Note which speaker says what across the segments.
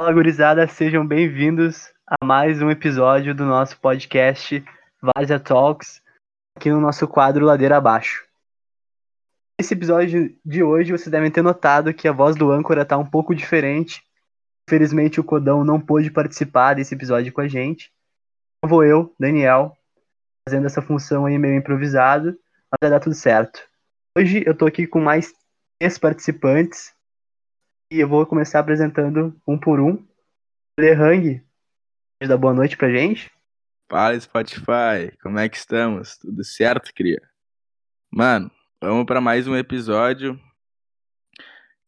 Speaker 1: Fala, gurizada, sejam bem-vindos a mais um episódio do nosso podcast Vazia Talks, aqui no nosso quadro Ladeira Abaixo. Nesse episódio de hoje, vocês devem ter notado que a voz do âncora tá um pouco diferente. Infelizmente, o Codão não pôde participar desse episódio com a gente. Então vou eu, Daniel, fazendo essa função aí meio improvisado, mas vai dar tudo certo. Hoje eu tô aqui com mais três participantes e eu vou começar apresentando um por um. Lehang, dá boa noite pra gente.
Speaker 2: Fala Spotify, como é que estamos? Tudo certo, cria? Mano, vamos para mais um episódio.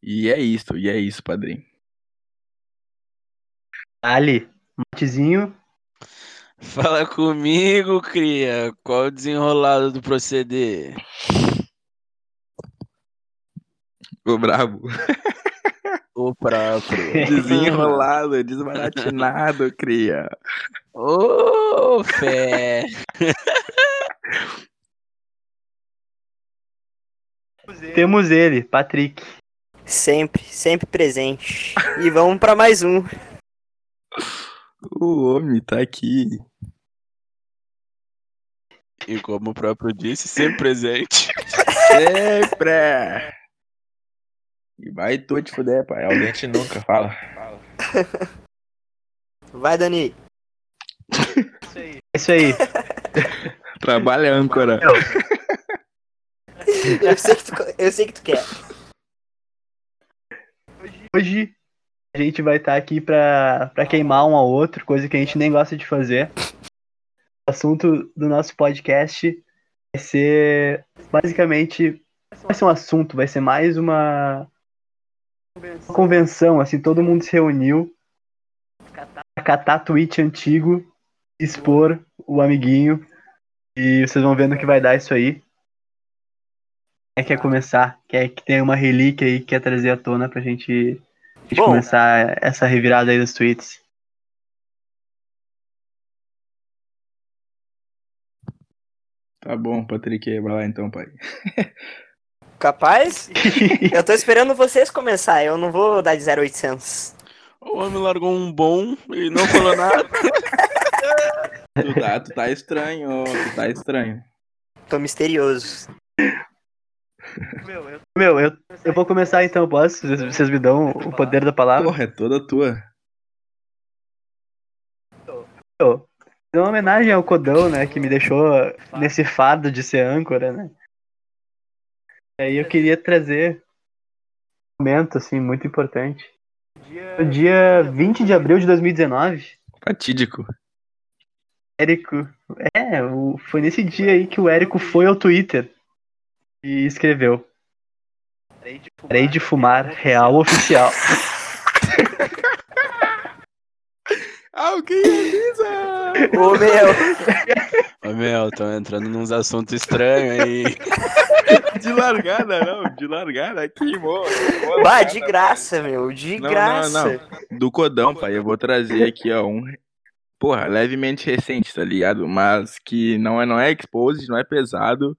Speaker 2: E é isso, e é isso, padrinho.
Speaker 1: Ali, Matezinho.
Speaker 3: Fala comigo, cria. Qual o desenrolado do proceder?
Speaker 2: Ô, brabo.
Speaker 3: O próprio.
Speaker 2: Desenrolado, desbaratinado, cria.
Speaker 3: Ô, fé.
Speaker 1: Temos ele, Patrick.
Speaker 4: Sempre, sempre presente. E vamos pra mais um.
Speaker 2: O homem tá aqui.
Speaker 3: E como o próprio disse, sempre presente.
Speaker 2: Sempre! E vai tu te fuder, pai. Alguém te nunca fala.
Speaker 4: Vai, Dani.
Speaker 1: É isso aí.
Speaker 2: Trabalha âncora.
Speaker 4: Eu sei que tu, eu sei que tu quer.
Speaker 1: Hoje a gente vai estar aqui pra, pra queimar um ao outro, coisa que a gente nem gosta de fazer. O assunto do nosso podcast vai ser basicamente. Vai ser um assunto, vai ser mais uma, uma convenção, assim, todo mundo se reuniu pra catar tweet antigo, expor o amiguinho. E vocês vão vendo que vai dar isso aí. Quem quer começar? Quer que tem uma relíquia aí que quer trazer à tona pra gente, a gente
Speaker 4: Bom.
Speaker 1: começar essa revirada aí dos tweets?
Speaker 2: Tá bom, Patrick, vai lá então, pai.
Speaker 4: Capaz? Eu tô esperando vocês começar. Eu não vou dar de 0800.
Speaker 3: O homem largou um bom e não falou nada.
Speaker 2: Tu tá, tu tá estranho, tu tá estranho.
Speaker 4: Tô misterioso.
Speaker 1: Meu, eu, eu vou começar então, posso? Vocês, me dão o poder da palavra?
Speaker 2: Porra, é toda tua.
Speaker 1: Dou uma homenagem ao Codão, né? Que me deixou nesse fardo de ser âncora, né? Aí eu queria trazer um momento, assim, muito importante. No dia 20 de abril de 2019,
Speaker 2: Fatídico.
Speaker 1: Érico. É, o- foi nesse dia aí que o Érico foi ao Twitter e escreveu. Parei de fumar, real oficial.
Speaker 2: Alguém avisa!
Speaker 4: Ô, meu.
Speaker 3: Ô, meu, tão entrando nos assuntos estranhos aí.
Speaker 2: De largada, não, de largada aqui, mo.
Speaker 4: Bah, de graça, meu. De
Speaker 2: Não,
Speaker 4: graça.
Speaker 2: não, não. Do codão, pai, eu vou trazer aqui, ó, um. Porra, levemente recente, tá ligado? Mas que não é, não é exposed, não é pesado.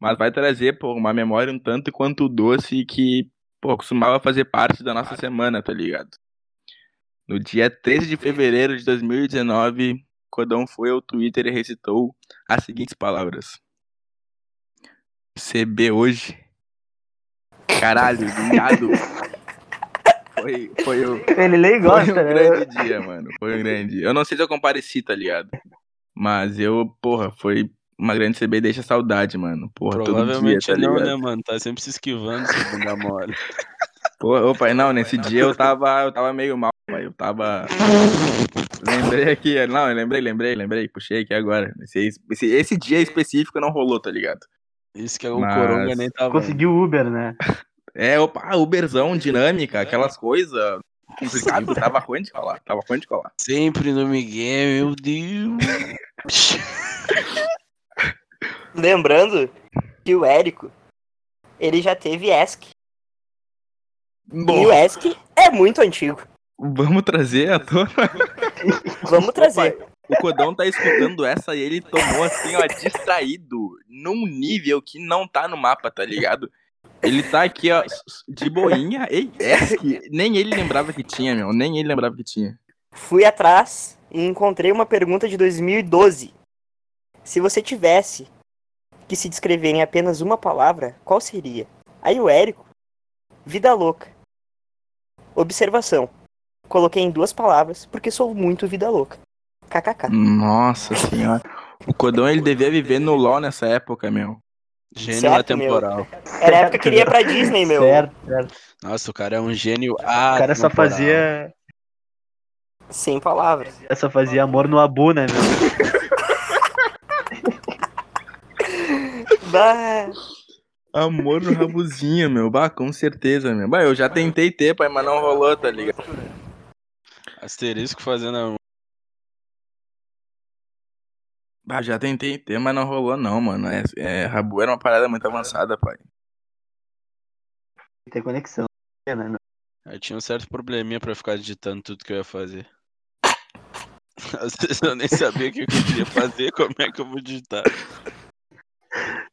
Speaker 2: Mas vai trazer, pô, uma memória um tanto quanto doce que, pô, costumava fazer parte da nossa semana, tá ligado? No dia 13 de fevereiro de 2019, Codão foi ao Twitter e recitou as seguintes palavras. CB hoje. Caralho, viado. Foi, foi o.
Speaker 1: Ele nem
Speaker 2: Foi
Speaker 1: gosta,
Speaker 2: um
Speaker 1: né?
Speaker 2: grande dia, mano. Foi um grande dia. Eu não sei se eu compareci, tá ligado? Mas eu, porra, foi uma grande CB deixa saudade, mano. Porra, todo dia,
Speaker 3: Provavelmente
Speaker 2: tá
Speaker 3: não, né, mano? Tá sempre se esquivando, seu bunda mole.
Speaker 2: Porra, ô pai, não, nesse dia eu tava, eu tava meio mal. Eu tava. Lembrei aqui, não, eu lembrei, lembrei, lembrei, puxei aqui agora. Esse, esse, esse dia específico não rolou, tá ligado?
Speaker 3: Isso que é o
Speaker 2: Mas-
Speaker 3: Coronga nem tava.
Speaker 1: Conseguiu Uber, né?
Speaker 2: É, opa, Uberzão, dinâmica, aquelas coisas complicadas. Tava ruim de colar, tava ruim de colar.
Speaker 3: Sempre no Miguel, meu Deus.
Speaker 4: Lembrando que o Érico, ele já teve ESC. E o
Speaker 2: Bom,
Speaker 4: ESC é muito antigo.
Speaker 2: Vamos trazer a tona.
Speaker 4: Vamos trazer.
Speaker 2: O Codão tá escutando essa e ele tomou assim, ó, distraído, num nível que não tá no mapa, tá ligado? Ele tá aqui, ó, de boinha. Ei, é que nem ele lembrava que tinha, meu. Nem ele lembrava que tinha.
Speaker 4: Fui atrás e encontrei uma pergunta de 2012. Se você tivesse que se descrever em apenas uma palavra, qual seria? Aí o Érico, vida louca. Observação. Coloquei em duas palavras porque sou muito vida louca. KKK.
Speaker 2: Nossa senhora. O Codão, ele devia viver no LoL nessa época, meu.
Speaker 3: Gênio
Speaker 4: Certo,
Speaker 3: atemporal.
Speaker 4: Era a época que ele ia pra Disney, meu.
Speaker 1: Certo, certo.
Speaker 3: Nossa, o cara é um gênio
Speaker 1: O cara só fazia.
Speaker 4: Sem palavras.
Speaker 1: Só fazia amor no Abu, né, meu?
Speaker 4: Bah.
Speaker 2: Amor no rabuzinho, meu. Bah, com certeza, meu. Bah, eu já tentei ter, pai, mas não rolou, tá ligado?
Speaker 3: Asterisco fazendo a
Speaker 2: Bah, já tentei ter, mas não rolou, não, mano. É, é, rabu era uma parada muito avançada, pai.
Speaker 1: Tem conexão. Né, meu?
Speaker 3: Eu tinha um certo probleminha pra ficar digitando tudo que eu ia fazer. Às vezes eu nem sabia o que eu queria fazer, como é que eu vou digitar.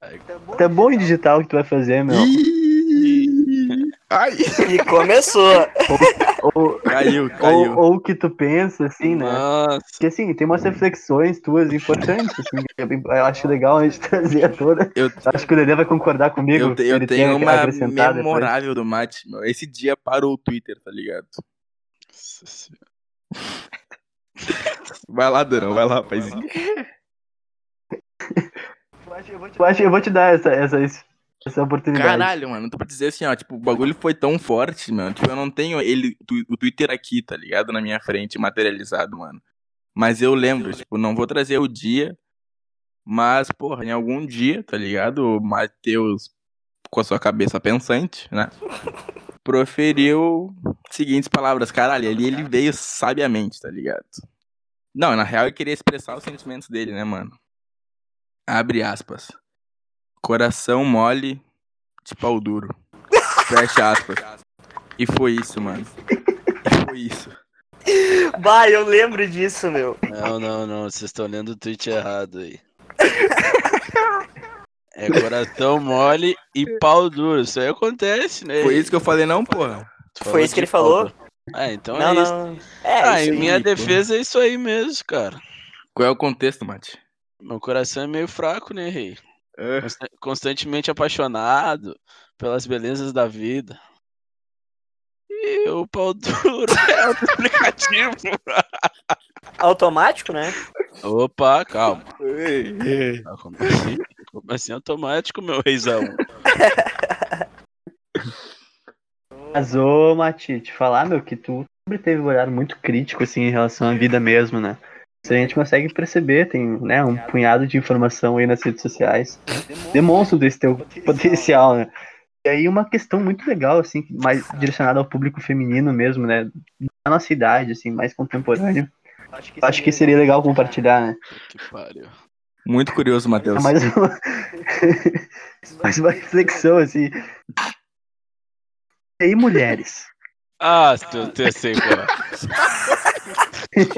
Speaker 3: Aí,
Speaker 1: Tá bom em digital o que tu vai fazer, meu.
Speaker 2: Ih! Ai!
Speaker 4: E começou.
Speaker 1: Ou,
Speaker 2: Caiu,
Speaker 1: ou,
Speaker 2: caiu.
Speaker 1: ou o que tu pensa, assim, né?
Speaker 3: Nossa,
Speaker 1: Porque assim, tem umas reflexões tuas importantes, assim, eu acho legal a gente trazer a toda.
Speaker 2: Eu,
Speaker 1: Acho que o Dedé vai concordar comigo.
Speaker 2: eu, eu tenho uma
Speaker 1: acrescentar depois.
Speaker 2: memorável do Mate, meu. Esse dia parou o Twitter, tá ligado? Vai lá, Durão, vai lá, paizinho.
Speaker 1: Eu eu vou te dar essa, essa, essa oportunidade.
Speaker 2: Caralho, mano, tô pra dizer assim, ó, tipo, o bagulho foi tão forte, mano. Tipo, eu não tenho ele, o Twitter aqui, tá ligado? Na minha frente, materializado, mano. Mas eu lembro, tipo, não vou trazer o dia, mas, porra, em algum dia, tá ligado? O Matheus, com a sua cabeça pensante, né? Proferiu seguintes palavras. Caralho, ali ele veio sabiamente, tá ligado? Não, na real, eu queria expressar os sentimentos dele, né, mano? Abre aspas. Coração mole de pau duro. Fecha aspas. E foi isso, mano. E foi isso.
Speaker 4: Bah, eu lembro disso, meu.
Speaker 3: Não, não, não, vocês estão lendo o tweet errado aí. É coração mole e pau duro. Isso aí acontece, né?
Speaker 2: Foi isso que eu falei, não, porra.
Speaker 4: Foi isso que ele falou?
Speaker 3: Ah, então
Speaker 4: Não,
Speaker 3: é isso.
Speaker 4: não. É,
Speaker 3: ah,
Speaker 4: isso
Speaker 3: em
Speaker 4: aí.
Speaker 3: minha
Speaker 2: pô.
Speaker 3: defesa é isso aí mesmo, cara.
Speaker 2: Qual é o contexto, Mate?
Speaker 3: Meu coração é meio fraco, né, rei?
Speaker 2: É.
Speaker 3: Consta- Constantemente apaixonado pelas belezas da vida. E o pau duro é outro aplicativo.
Speaker 4: Automático, né?
Speaker 3: Opa, calma. Como assim? Como assim automático, meu reizão?
Speaker 1: Mas, ô, Mati, te falar, meu, que tu sempre teve um olhar muito crítico, assim, em relação à vida mesmo, né? A gente consegue perceber, tem, né, um punhado de informação aí nas redes sociais. Demonstram desse teu potencial, né? E aí uma questão muito legal, assim, mais direcionada ao público feminino mesmo, né? Da nossa idade, assim, mais contemporâneo. Acho que seria legal compartilhar, né?
Speaker 3: Que pariu.
Speaker 2: Muito curioso,
Speaker 1: É
Speaker 2: Matheus.
Speaker 1: mais uma... mais uma reflexão, assim. E aí, mulheres?
Speaker 3: Ah, eu sei qual.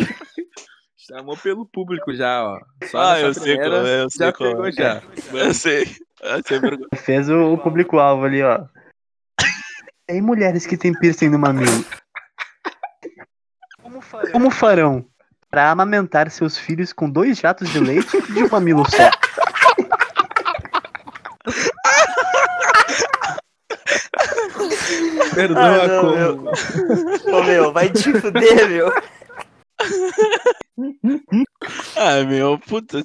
Speaker 2: Chamou pelo público já, ó. Só
Speaker 3: Ah, eu sei
Speaker 2: primeira,
Speaker 3: é, eu sei
Speaker 2: Já
Speaker 3: qual
Speaker 2: pegou
Speaker 3: é.
Speaker 2: já.
Speaker 3: Eu sei. Vergonha.
Speaker 1: Fez o, o público-alvo ali, ó. E aí, mulheres que têm piercing no mamilo? Como farão para amamentar seus filhos com dois jatos de leite de um mamilo só?
Speaker 2: Perdoa
Speaker 4: Ah, não,
Speaker 2: como.
Speaker 4: Ô, meu, vai te fuder, meu.
Speaker 3: Ah, meu, puta.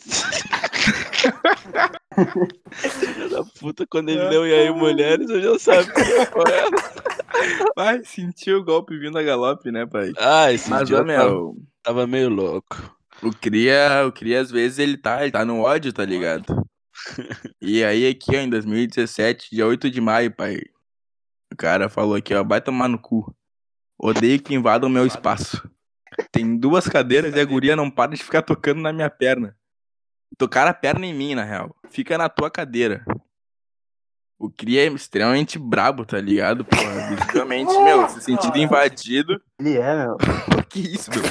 Speaker 3: Filho da puta, quando ele leu E aí, mulheres, eu já sabia qual era.
Speaker 2: Vai, sentiu o golpe vindo a galope, né, pai?
Speaker 3: Ah, esse
Speaker 2: Mas, meu,
Speaker 3: tava meio louco.
Speaker 2: o Cria, o Cria, às vezes, ele tá, ele tá no ódio, tá ligado? E aí, aqui, ó, em 2017, dia 8 de maio, pai, o cara falou aqui, ó, vai tomar no cu. Odeio que invadam meu espaço. Tem duas cadeiras e a guria não para de ficar tocando na minha perna. Tocar a perna em mim, na real. Fica na tua cadeira. O Cria é extremamente brabo, tá ligado? Porra, meu, se sentindo invadido.
Speaker 1: Ele é, meu.
Speaker 2: Que isso, meu?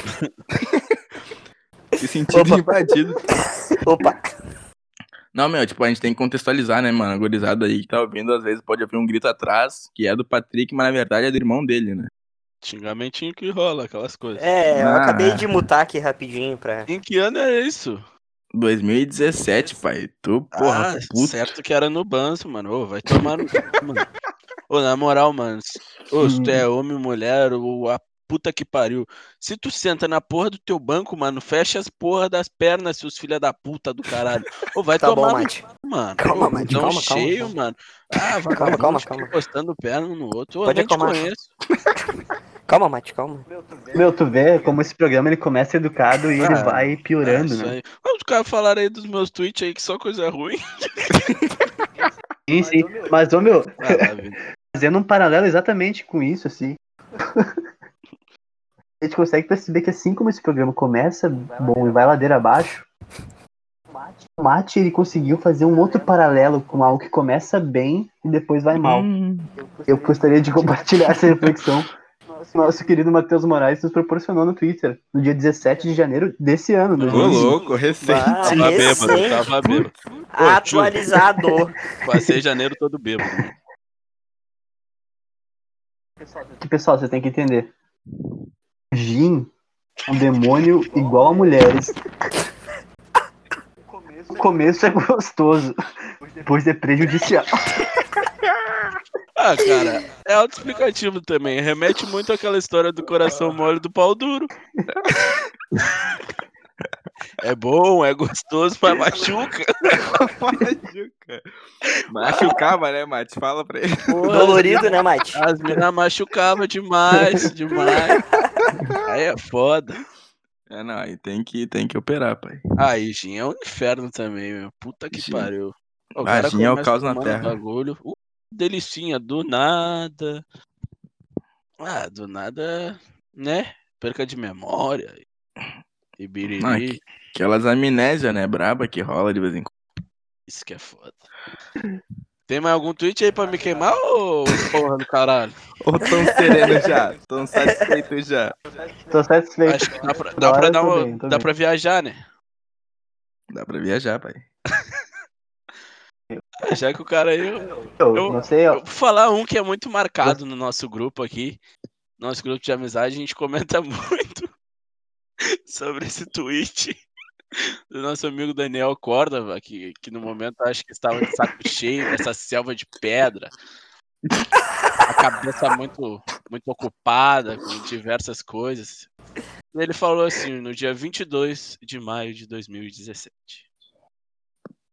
Speaker 2: Se sentindo
Speaker 4: Opa.
Speaker 2: invadido.
Speaker 4: Opa.
Speaker 2: Não, meu, tipo, a gente tem que contextualizar, né, mano? A gurizada aí que tá ouvindo, às vezes pode ouvir um grito atrás, que é do Patrick, mas na verdade é do irmão dele, né?
Speaker 3: Xingamentinho que rola, aquelas coisas.
Speaker 4: É, eu
Speaker 2: Ah.
Speaker 4: acabei de mutar aqui rapidinho pra.
Speaker 3: Em que ano é isso?
Speaker 2: 2017, pai. Tu, porra,
Speaker 3: ah,
Speaker 2: puto.
Speaker 3: certo que era no banzo, mano. Ô, vai tomar no. mano. Ô, na moral, mano. se- Ô, se tu é homem, mulher, ou a puta que pariu. Se tu senta na porra do teu banco, mano, fecha as porra das pernas, seus filha da puta do caralho. Ô, vai
Speaker 4: Tá
Speaker 3: tomar
Speaker 4: bom,
Speaker 3: no
Speaker 4: Mate.
Speaker 3: mano.
Speaker 4: Calma, Mate, calma, calma,
Speaker 3: cheio,
Speaker 4: calma.
Speaker 3: mano. Ah,
Speaker 4: Calma,
Speaker 3: vagabundo
Speaker 4: calma,
Speaker 3: fica
Speaker 4: calma.
Speaker 3: encostando perna um no outro. Eu
Speaker 4: Pode
Speaker 3: nem te
Speaker 4: acalmar.
Speaker 3: conheço.
Speaker 4: Calma, Mate, calma.
Speaker 1: Meu, tu vê como esse programa ele começa educado e ele
Speaker 3: Ah,
Speaker 1: vai
Speaker 3: É,
Speaker 1: piorando,
Speaker 3: isso
Speaker 1: né?
Speaker 3: Mas os caras falaram aí dos meus tweets aí que só coisa ruim.
Speaker 1: Sim, sim. Mas, ô meu,
Speaker 3: Ah,
Speaker 1: fazendo um paralelo exatamente com isso, assim. A gente consegue perceber que assim como esse programa começa bom e vai ladeira abaixo, o Mate ele conseguiu fazer um outro paralelo com algo que começa bem e depois vai mal.
Speaker 2: Hum,
Speaker 1: Eu gostaria de compartilhar essa reflexão. que Nosso querido Matheus Moraes nos proporcionou no Twitter, no dia 17 de janeiro desse ano.
Speaker 2: Ô,
Speaker 1: 2020.
Speaker 2: louco, recente.
Speaker 4: Ah,
Speaker 3: Tava bêbado,
Speaker 4: recente.
Speaker 3: tava bêbado.
Speaker 4: Atualizado.
Speaker 3: Passei janeiro todo bêbado.
Speaker 1: Que, pessoal, você tem que entender. Jin um demônio igual a mulheres. O começo é gostoso, depois é prejudicial.
Speaker 3: Ah, cara, é autoexplicativo também. Remete muito àquela história do coração mole do pau duro. É bom, é gostoso, mas machuca.
Speaker 2: Machuca. Machucava, né, Mate? Fala pra ele.
Speaker 3: Porra,
Speaker 4: Dolorido, né, Mate?
Speaker 3: As minas machucavam demais, demais. Aí é foda.
Speaker 2: É, não, aí tem que, tem que operar, pai.
Speaker 3: Aí, Gin, é um inferno também, meu. Puta que
Speaker 2: Gin.
Speaker 3: pariu. O
Speaker 2: Ah, Gin é o caos na terra.
Speaker 3: Bagulho. Uh, delicinha, do nada. Ah, do nada, né? Perca de memória. E biriri.
Speaker 2: Ah, que- Aquelas amnésia, né, braba que rola de vez em quando.
Speaker 3: Isso que é foda. Tem mais algum tweet aí pra me queimar ou porra do caralho?
Speaker 2: Ou tão sereno já, tão satisfeito já.
Speaker 1: Tô satisfeito.
Speaker 3: Acho que dá pra, dá pra,
Speaker 1: eu
Speaker 3: dar uma-
Speaker 1: bem,
Speaker 3: dá
Speaker 1: bem.
Speaker 3: pra viajar, né?
Speaker 2: Dá pra viajar, pai.
Speaker 3: Já que o cara aí. Eu,
Speaker 1: Eu,
Speaker 3: eu-
Speaker 1: não sei, ó.
Speaker 3: eu vou falar um que é muito marcado no nosso grupo aqui. Nosso grupo de amizade, a gente comenta muito sobre esse tweet do nosso amigo Daniel Córdova, que, que no momento acho que estava de saco cheio dessa selva de pedra. A cabeça muito, muito ocupada com diversas coisas. Ele falou assim, no dia 22 de maio de 2017.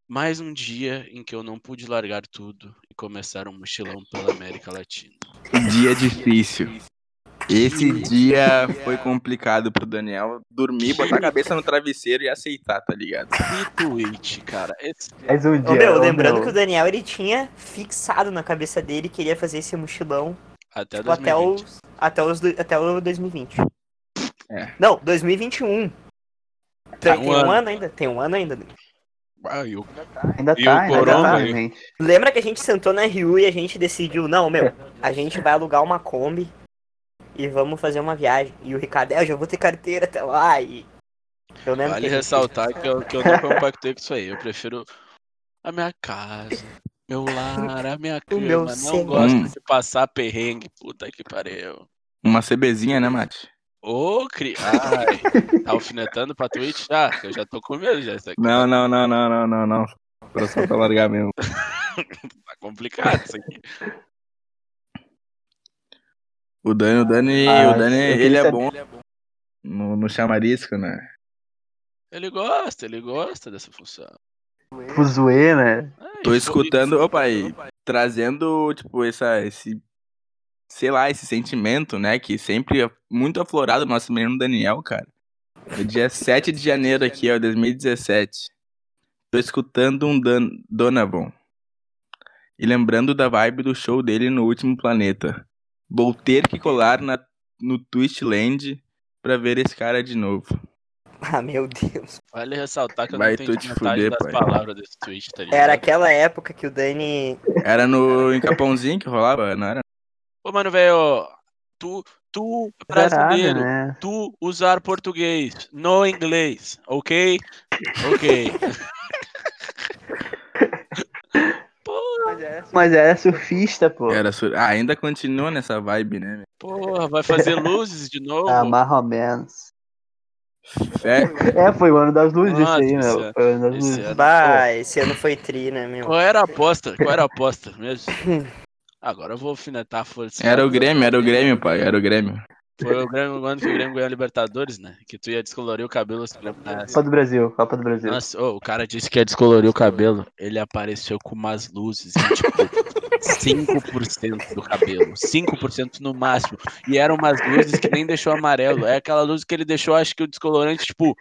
Speaker 3: Mais um dia em que eu não pude largar tudo e começar um mochilão pela América Latina.
Speaker 2: Dia difícil. Esse dia foi complicado pro Daniel dormir, botar a cabeça no travesseiro e aceitar, tá ligado?
Speaker 3: Que tweet, cara. Esse-
Speaker 1: Mais um dia.
Speaker 4: Ô, meu, lembrando
Speaker 1: meu.
Speaker 4: que o Daniel ele tinha fixado na cabeça dele que ele ia fazer esse mochilão
Speaker 3: Até
Speaker 4: tipo, até,
Speaker 3: 2020.
Speaker 4: os, até, os, até o 2020.
Speaker 2: É.
Speaker 4: Não, 2021. Tem,
Speaker 3: um
Speaker 4: tem um
Speaker 3: ano.
Speaker 4: ano ainda? Tem um ano ainda.
Speaker 3: Ah, e o-
Speaker 1: Ainda tá,
Speaker 3: o
Speaker 1: ainda
Speaker 3: Corona
Speaker 1: tá.
Speaker 4: Lembra que a gente sentou na Rio e a gente decidiu, não, meu, a gente vai alugar uma Kombi e vamos fazer uma viagem. E o Ricardo, é, eu já vou ter carteira até lá e. Eu lembro
Speaker 3: Vale
Speaker 4: que
Speaker 3: ressaltar que eu, que eu não compactei com isso aí. Eu prefiro a minha casa, meu lar, a minha cama.
Speaker 4: meu
Speaker 3: não
Speaker 4: ser.
Speaker 3: gosto
Speaker 2: Hum.
Speaker 3: de passar perrengue. Puta que pariu.
Speaker 2: Uma CBzinha, né, Mate?
Speaker 3: Ô, cri... Ai, tá alfinetando pra Twitch já? Que eu já tô com medo já. Isso aqui
Speaker 2: Não, não, não, não, não, não, não. Pra só pra largar mesmo.
Speaker 3: tá complicado isso aqui.
Speaker 2: O Dani, o Dani,
Speaker 1: Ah,
Speaker 2: o Dani,
Speaker 1: eu queria
Speaker 2: ele é bom no, no chamarisco, né?
Speaker 3: Ele gosta, ele gosta dessa função.
Speaker 1: Fuzuê, né?
Speaker 3: Ai,
Speaker 2: Tô escutando, opa aí, trazendo, tipo, essa, esse, sei lá, esse sentimento, né, que sempre é muito aflorado no nosso menino Daniel, cara. No dia 7 de janeiro aqui, ó, 2017. Tô escutando um Dan Donovan. E lembrando da vibe do show dele no Último Planeta. Vou ter que colar na, no Twistland pra ver esse cara de novo.
Speaker 4: Ah, meu Deus.
Speaker 3: Vale ressaltar que eu
Speaker 2: Vai
Speaker 3: não entendi
Speaker 2: te
Speaker 3: metade
Speaker 2: fuder,
Speaker 3: das
Speaker 2: pai.
Speaker 3: palavras desse tweet, tá ligado?
Speaker 4: Era aquela época que o Dani.
Speaker 2: Era no em Capãozinho que rolava, não era?
Speaker 3: Ô, mano, velho, tu, tu, brasileiro,
Speaker 1: né?
Speaker 3: tu usar português, no inglês, ok? Ok.
Speaker 1: Mas era surfista, pô.
Speaker 2: Era sur... ah, ainda continua nessa vibe, né?
Speaker 3: Porra, vai fazer luzes de novo?
Speaker 1: Ah, mais ou menos.
Speaker 2: Fé...
Speaker 1: É, foi o ano das luzes
Speaker 3: Nossa,
Speaker 1: esse aí,
Speaker 3: esse
Speaker 1: meu.
Speaker 3: ano-
Speaker 1: Foi o ano das
Speaker 3: esse
Speaker 1: luzes.
Speaker 3: ano.
Speaker 4: Bah, esse ano foi tri, né, meu?
Speaker 3: Qual era a aposta? Qual era a aposta mesmo? Agora eu vou alfinetar a força.
Speaker 2: Era o Grêmio, era o Grêmio, pai, era o Grêmio.
Speaker 3: Foi o Grêmio, o ano que o Grêmio ganhou a Libertadores, né? Que tu ia descolorir o cabelo. se lembra?
Speaker 1: Copa do Brasil, Copa do Brasil.
Speaker 3: Nossa, ô, o cara disse que ia descolorir o cabelo. Ele apareceu com umas luzes, em, tipo, 5% do cabelo. 5% no máximo. E eram umas luzes que nem deixou amarelo. É aquela luz que ele deixou, acho que o descolorante, tipo,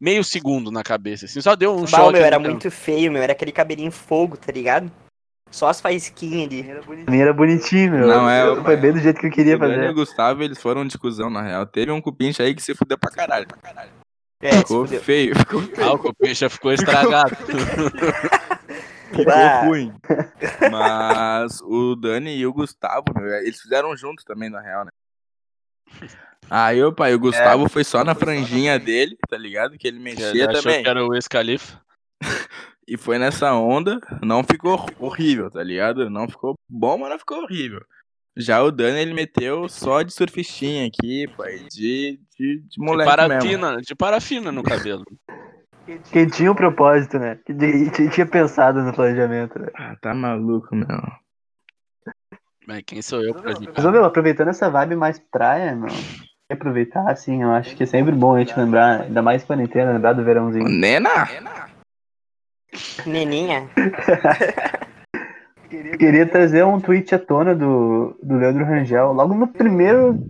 Speaker 3: meio segundo na cabeça. Assim, só deu um
Speaker 4: Bah,
Speaker 3: choque.
Speaker 4: meu, era
Speaker 3: no
Speaker 4: muito feio, meu. Era aquele cabelinho fogo, tá ligado? Só as faísquinhas ali.
Speaker 1: Pra mim era bonitinho, meu.
Speaker 2: Não, é-
Speaker 1: Foi bem do jeito que eu queria
Speaker 2: e
Speaker 1: fazer.
Speaker 2: o Gustavo, eles foram de cuzão, na real. Teve um cupincha aí que se fudeu pra caralho.
Speaker 4: É, se
Speaker 2: Ficou
Speaker 4: fudeu.
Speaker 2: feio, ficou,
Speaker 3: Ah, o copinha já ficou estragado.
Speaker 2: ficou ruim. Mas o Dani e o Gustavo, meu, eles fizeram juntos também, na real, né? Aí, o pai, o Gustavo foi só na franjinha dele, tá ligado? Que ele mexia
Speaker 3: achou
Speaker 2: também.
Speaker 3: que era o ex-califa.
Speaker 2: E foi nessa onda, não ficou horrível, tá ligado? Não ficou bom, mas não ficou horrível. Já o Dani, ele meteu só de surfistinha aqui, pai, de, de, de
Speaker 3: De
Speaker 2: moleque mesmo.
Speaker 3: parafina, de parafina no cabelo.
Speaker 1: Quem tinha um propósito, né? Que de- que tinha pensado no planejamento, né?
Speaker 2: Ah, tá maluco, meu.
Speaker 3: Mas quem sou eu pra
Speaker 1: Mas, ô,
Speaker 3: julgar?
Speaker 1: meu, aproveitando essa vibe mais praia, meu. Aproveitar, assim, eu acho que é sempre bom a gente lembrar, ainda mais quarentena, lembrar do verãozinho.
Speaker 2: Nena!
Speaker 4: Neninha.
Speaker 1: Queria trazer um tweet à tona do, do Leandro Rangel, logo no primeiro,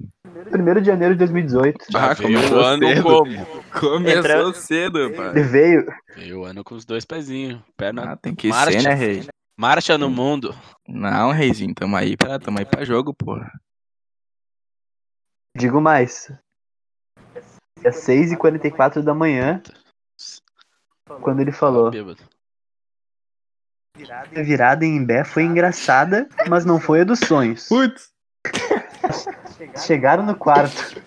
Speaker 1: primeiro de janeiro de 2018.
Speaker 2: Ah,
Speaker 3: Veio o
Speaker 2: começou
Speaker 3: ano
Speaker 2: cedo.
Speaker 3: como?
Speaker 2: Começou
Speaker 4: Entrando-
Speaker 2: cedo, pai.
Speaker 1: Ele veio,
Speaker 3: Veio o ano com os dois pezinhos. Perna.
Speaker 2: Ah, tem que
Speaker 3: Marcha.
Speaker 2: ser, né, rei?
Speaker 3: Marcha no mundo.
Speaker 2: Não, reizinho, tamo aí pra, tamo aí pra jogo, porra.
Speaker 1: digo mais. É 6h44 da manhã, quando ele falou.
Speaker 3: Bêbado.
Speaker 1: A virada em Imbé foi engraçada, mas não foi a dos sonhos.
Speaker 2: Putz!
Speaker 1: Chegaram no quarto,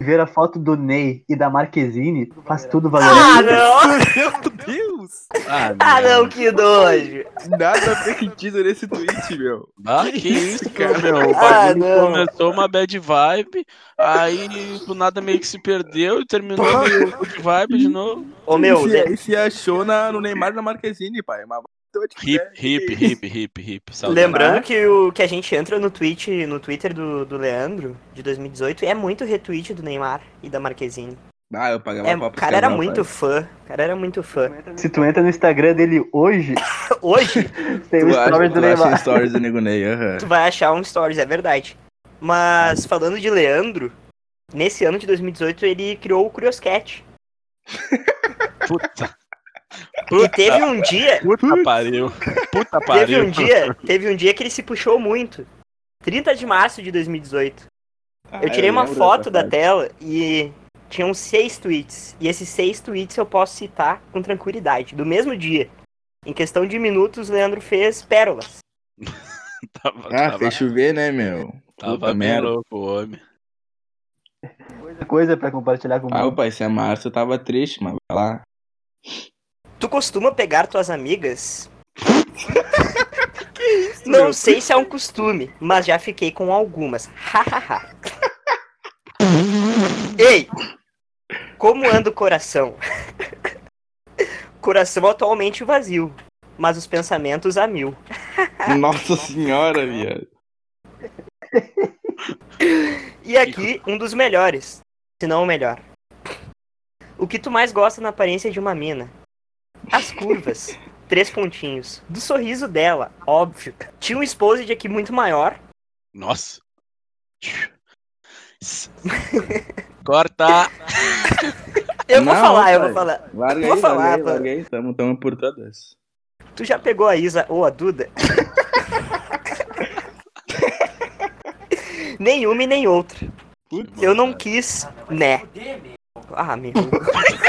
Speaker 1: ver a foto do Ney e da Marquezine, faz tudo valer.
Speaker 4: Ah, não!
Speaker 2: Meu Deus!
Speaker 3: Ah,
Speaker 4: Ah, não, que nojo!
Speaker 2: Nada sentido nesse tweet, meu.
Speaker 3: Ah, que isso, cara, meu. O
Speaker 4: Ah,
Speaker 3: começou uma bad vibe, aí do nada meio que se perdeu e terminou meio good vibe de novo.
Speaker 4: Ô, meu,
Speaker 2: e, se, e se achou na, no Neymar e na Marquezine, pai. Mas
Speaker 3: Hip, hip, hip, hip, hip. Saudade.
Speaker 4: lembrando que o que a gente entra no tweet, no Twitter do, do Leandro, de 2018, é muito retweet do Neymar e da Marquezine.
Speaker 2: Ah, eu pagava
Speaker 4: É, o cara era muito
Speaker 2: pai.
Speaker 4: fã. O cara era muito fã.
Speaker 1: Se tu entra no Instagram dele hoje,
Speaker 4: Hoje,
Speaker 1: tem
Speaker 2: acha,
Speaker 1: story do Neymar.
Speaker 2: stories do Nego Ney,
Speaker 4: tu vai achar um stories, é verdade. Mas falando de Leandro, nesse ano de 2018 ele criou o Curioscat.
Speaker 3: Puta,
Speaker 4: E teve um dia,
Speaker 3: puta pariu. Puta
Speaker 4: teve
Speaker 3: pariu.
Speaker 4: um dia, teve um dia que ele se puxou muito. 30 de março de 2018.
Speaker 2: Ah,
Speaker 4: Eu tirei uma foto da tela e tinham seis tweets. E esses seis tweets eu posso citar com tranquilidade. Do mesmo dia. Em questão de minutos, Leandro fez pérolas.
Speaker 3: Tava,
Speaker 2: Ah,
Speaker 3: tava,
Speaker 2: fez chover, né, meu?
Speaker 3: tava
Speaker 2: Puta
Speaker 3: bem
Speaker 2: merda.
Speaker 3: louco o homem.
Speaker 1: Coisa pra compartilhar com o
Speaker 2: Ah,
Speaker 1: mundo.
Speaker 2: pai, se é março eu tava triste, mas vai lá.
Speaker 4: Tu costuma pegar tuas amigas? Não sei se é um costume, mas já fiquei com algumas. Hahaha. Ei! Como anda o coração? coração atualmente vazio, mas os pensamentos a mil.
Speaker 2: Nossa senhora, viado.
Speaker 4: E aqui, um dos melhores, se não o melhor. O que tu mais gosta na aparência de uma mina? As curvas. Três pontinhos. Do sorriso dela, óbvio. Tinha um exposed aqui muito maior.
Speaker 3: Nossa. Corta.
Speaker 4: Eu vou
Speaker 2: Não,
Speaker 4: falar, eu
Speaker 2: pai.
Speaker 4: vou falar.
Speaker 2: Larga
Speaker 4: Vou
Speaker 2: aí,
Speaker 4: falar,
Speaker 2: larga aí, larga aí. Tamo, tamo por todas.
Speaker 4: Tu já pegou a Isa ou a Duda? Nenhuma e nem outra.
Speaker 2: Putz.
Speaker 4: Eu não quis, né? Ah, meu.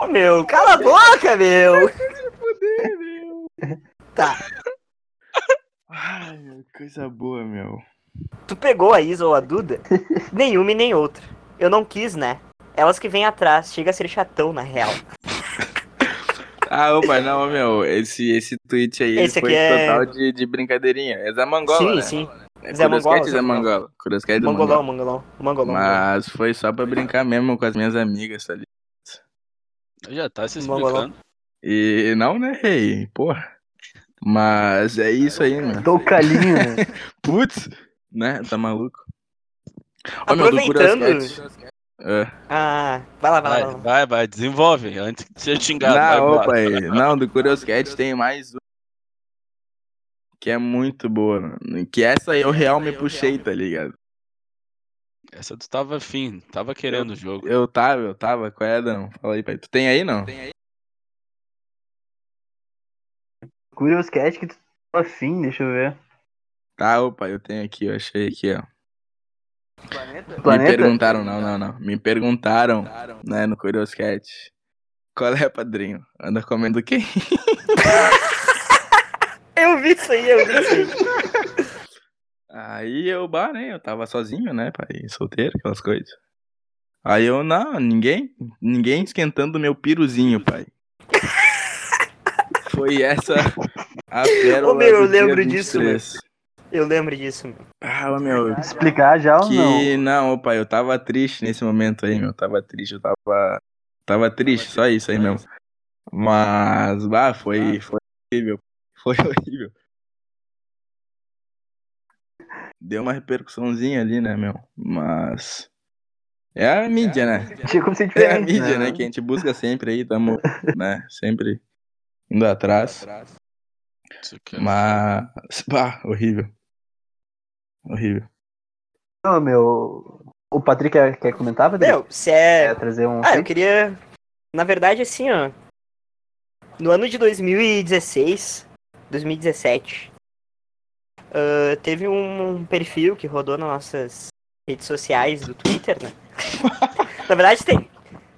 Speaker 4: Ô, meu, cala a boca, meu. Tá.
Speaker 2: Ai, meu, coisa boa, meu.
Speaker 4: Tu pegou a Isa ou a Duda? Nenhuma e nem outra. Eu não quis, né? Elas que vêm atrás, chega a ser chatão, na real.
Speaker 2: Ah, opa, não, meu, esse, esse tweet aí
Speaker 4: Esse
Speaker 2: foi
Speaker 4: é-
Speaker 2: total de, de brincadeirinha. É Zé Mangola,
Speaker 4: sim,
Speaker 2: né?
Speaker 4: sim.
Speaker 2: É
Speaker 4: Zé Mangola, Zé Mangola.
Speaker 2: Mangola.
Speaker 4: Mangolão, mangolão. Mangolão.
Speaker 2: Mas foi só pra brincar mesmo com as minhas amigas ali.
Speaker 3: Já tá se explicando.
Speaker 2: E não, né, rei? Porra. Mas é isso aí, mano.
Speaker 1: Tô calinho, né?
Speaker 2: Putz, né? Tá maluco? Ó, meu, do
Speaker 4: Aproveitando-
Speaker 2: Curiosquete. É.
Speaker 4: Ah, vai lá, vai lá.
Speaker 3: Vai,
Speaker 4: Vai lá.
Speaker 3: vai, vai, desenvolve. Antes de ser xingado. vai
Speaker 2: Não,
Speaker 3: embora.
Speaker 2: opa, aí. não, do Curiosquete tem mais um. Que é muito boa, mano. Que essa aí eu real me puxei, tá ligado?
Speaker 3: Essa tu tava afim, tava querendo o jogo.
Speaker 2: Eu tava, eu tava. Qual é, não? Fala aí, pai. Tu tem aí, não?
Speaker 1: Curiosquete que tu tá afim, deixa eu ver.
Speaker 2: Tá, opa, eu tenho aqui, eu achei aqui, ó. Me
Speaker 1: Planeta?
Speaker 2: perguntaram, não, não, não. Me perguntaram, né, no Curiosquete. Qual é, padrinho? Anda comendo quem?
Speaker 4: Eu vi isso aí, eu vi isso aí.
Speaker 2: Aí eu, bah, né? Eu tava sozinho, né, pai? Solteiro, aquelas coisas. Aí eu, não, ninguém, ninguém esquentando meu piruzinho, pai. Foi essa a pérola
Speaker 4: Ô, meu, eu lembro disso,
Speaker 2: 23.
Speaker 4: Eu lembro disso, meu.
Speaker 2: Ah, ô, meu,
Speaker 1: Explicar já ou não?
Speaker 2: que não, ô, pai, eu tava triste nesse momento aí, meu. Tava triste, eu tava. Tava triste, só isso aí mesmo. Mas, bah, foi, foi horrível. Foi horrível. Deu uma repercussãozinha ali, né, meu? Mas. É a mídia, né? É a mídia, né? Que a gente busca sempre aí, tamo, né? Sempre indo atrás.
Speaker 3: Isso aqui é-
Speaker 2: Mas. Bah, horrível. Horrível.
Speaker 1: Não, meu... O Patrick quer, quer comentar, Patrick?
Speaker 4: Meu, se é.
Speaker 1: Quer trazer um...
Speaker 4: Ah, eu queria. Na verdade, assim, ó. No ano de 2016, 2017, ah, teve um perfil que rodou nas nossas redes sociais do Twitter, né? Na verdade, tem,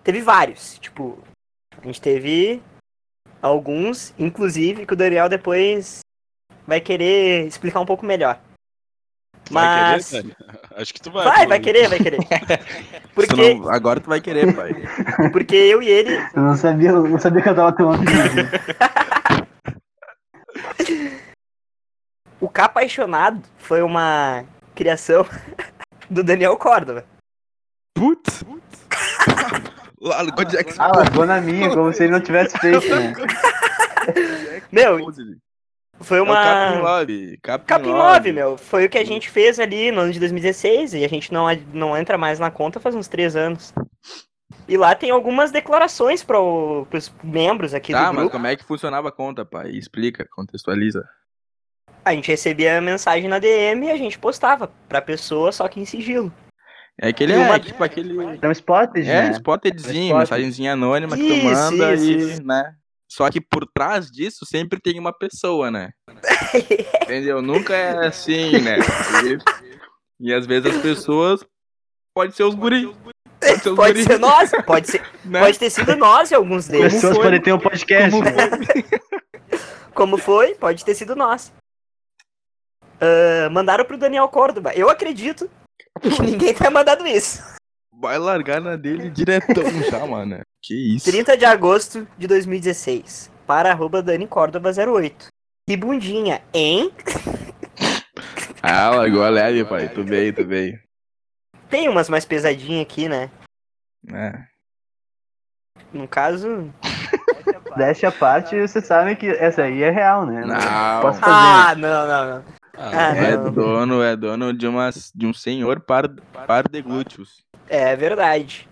Speaker 4: teve vários. Tipo, a gente teve alguns, inclusive, que o Daniel depois vai querer explicar um pouco melhor.
Speaker 3: Vai
Speaker 4: Mas.
Speaker 3: querer? Acho que tu vai.
Speaker 4: Vai, vai querer, vai querer. Porque,
Speaker 2: não- agora tu vai querer, pai.
Speaker 4: porque eu e ele
Speaker 1: Eu não sabia, eu não sabia que eu tava tão
Speaker 4: O Capaixonado foi uma criação do Daniel Córdova.
Speaker 2: Putz! Largou Jack
Speaker 1: Ah, largou na minha, como se ele não tivesse feito, né?
Speaker 4: Meu, foi
Speaker 2: É o Captain
Speaker 4: uma.
Speaker 2: Love. Captain,
Speaker 4: Capim
Speaker 2: Love.
Speaker 4: 9, meu. Foi o que a gente fez ali no ano de 2016 e a gente não, não entra mais na conta faz uns três anos. E lá tem algumas declarações para os membros aqui
Speaker 2: Tá,
Speaker 4: do
Speaker 2: mas
Speaker 4: grupo.
Speaker 2: como é que funcionava a conta, pai? Explica, contextualiza.
Speaker 4: A gente recebia mensagem na DM e a gente postava pra pessoa, só que em sigilo.
Speaker 2: É aquele,
Speaker 4: E uma-
Speaker 2: é, tipo aquele...
Speaker 1: Era um spotted,
Speaker 2: É,
Speaker 1: né? Spotted.
Speaker 2: mensagenzinha anônima que tu
Speaker 4: Isso,
Speaker 2: manda
Speaker 4: isso,
Speaker 2: e,
Speaker 4: isso.
Speaker 2: né? Só que por trás disso sempre tem uma pessoa, né? Entendeu? Nunca é assim, né? E, e às vezes as pessoas... Pode ser os guri. Pode ser os
Speaker 4: Pode ser nós, pode, ser,
Speaker 2: né?
Speaker 4: pode ter sido nós e alguns deles.
Speaker 1: Pessoas
Speaker 2: foi?
Speaker 1: podem ter um podcast,
Speaker 2: Como
Speaker 1: né?
Speaker 4: Como foi? Pode ter sido nós. Ah, mandaram pro Daniel Córdoba. Eu acredito que ninguém tenha mandado isso.
Speaker 2: Vai largar na dele diretão já, mano. Que isso.
Speaker 4: 30 de agosto de 2016. Para arroba Dani Córdoba 08. Que bundinha, hein?
Speaker 2: Ah, largou a leve, pai. Tu veio, tu veio.
Speaker 4: Tem umas mais pesadinhas aqui, né?
Speaker 2: É.
Speaker 4: No caso.
Speaker 1: Deste a parte, vocês sabem que essa aí é real, né?
Speaker 2: Não.
Speaker 1: Posso fazer.
Speaker 4: Ah, não, não, não.
Speaker 3: Ah,
Speaker 2: É dono, é dono de, uma, de um senhor par, par de glúteos.
Speaker 4: É verdade.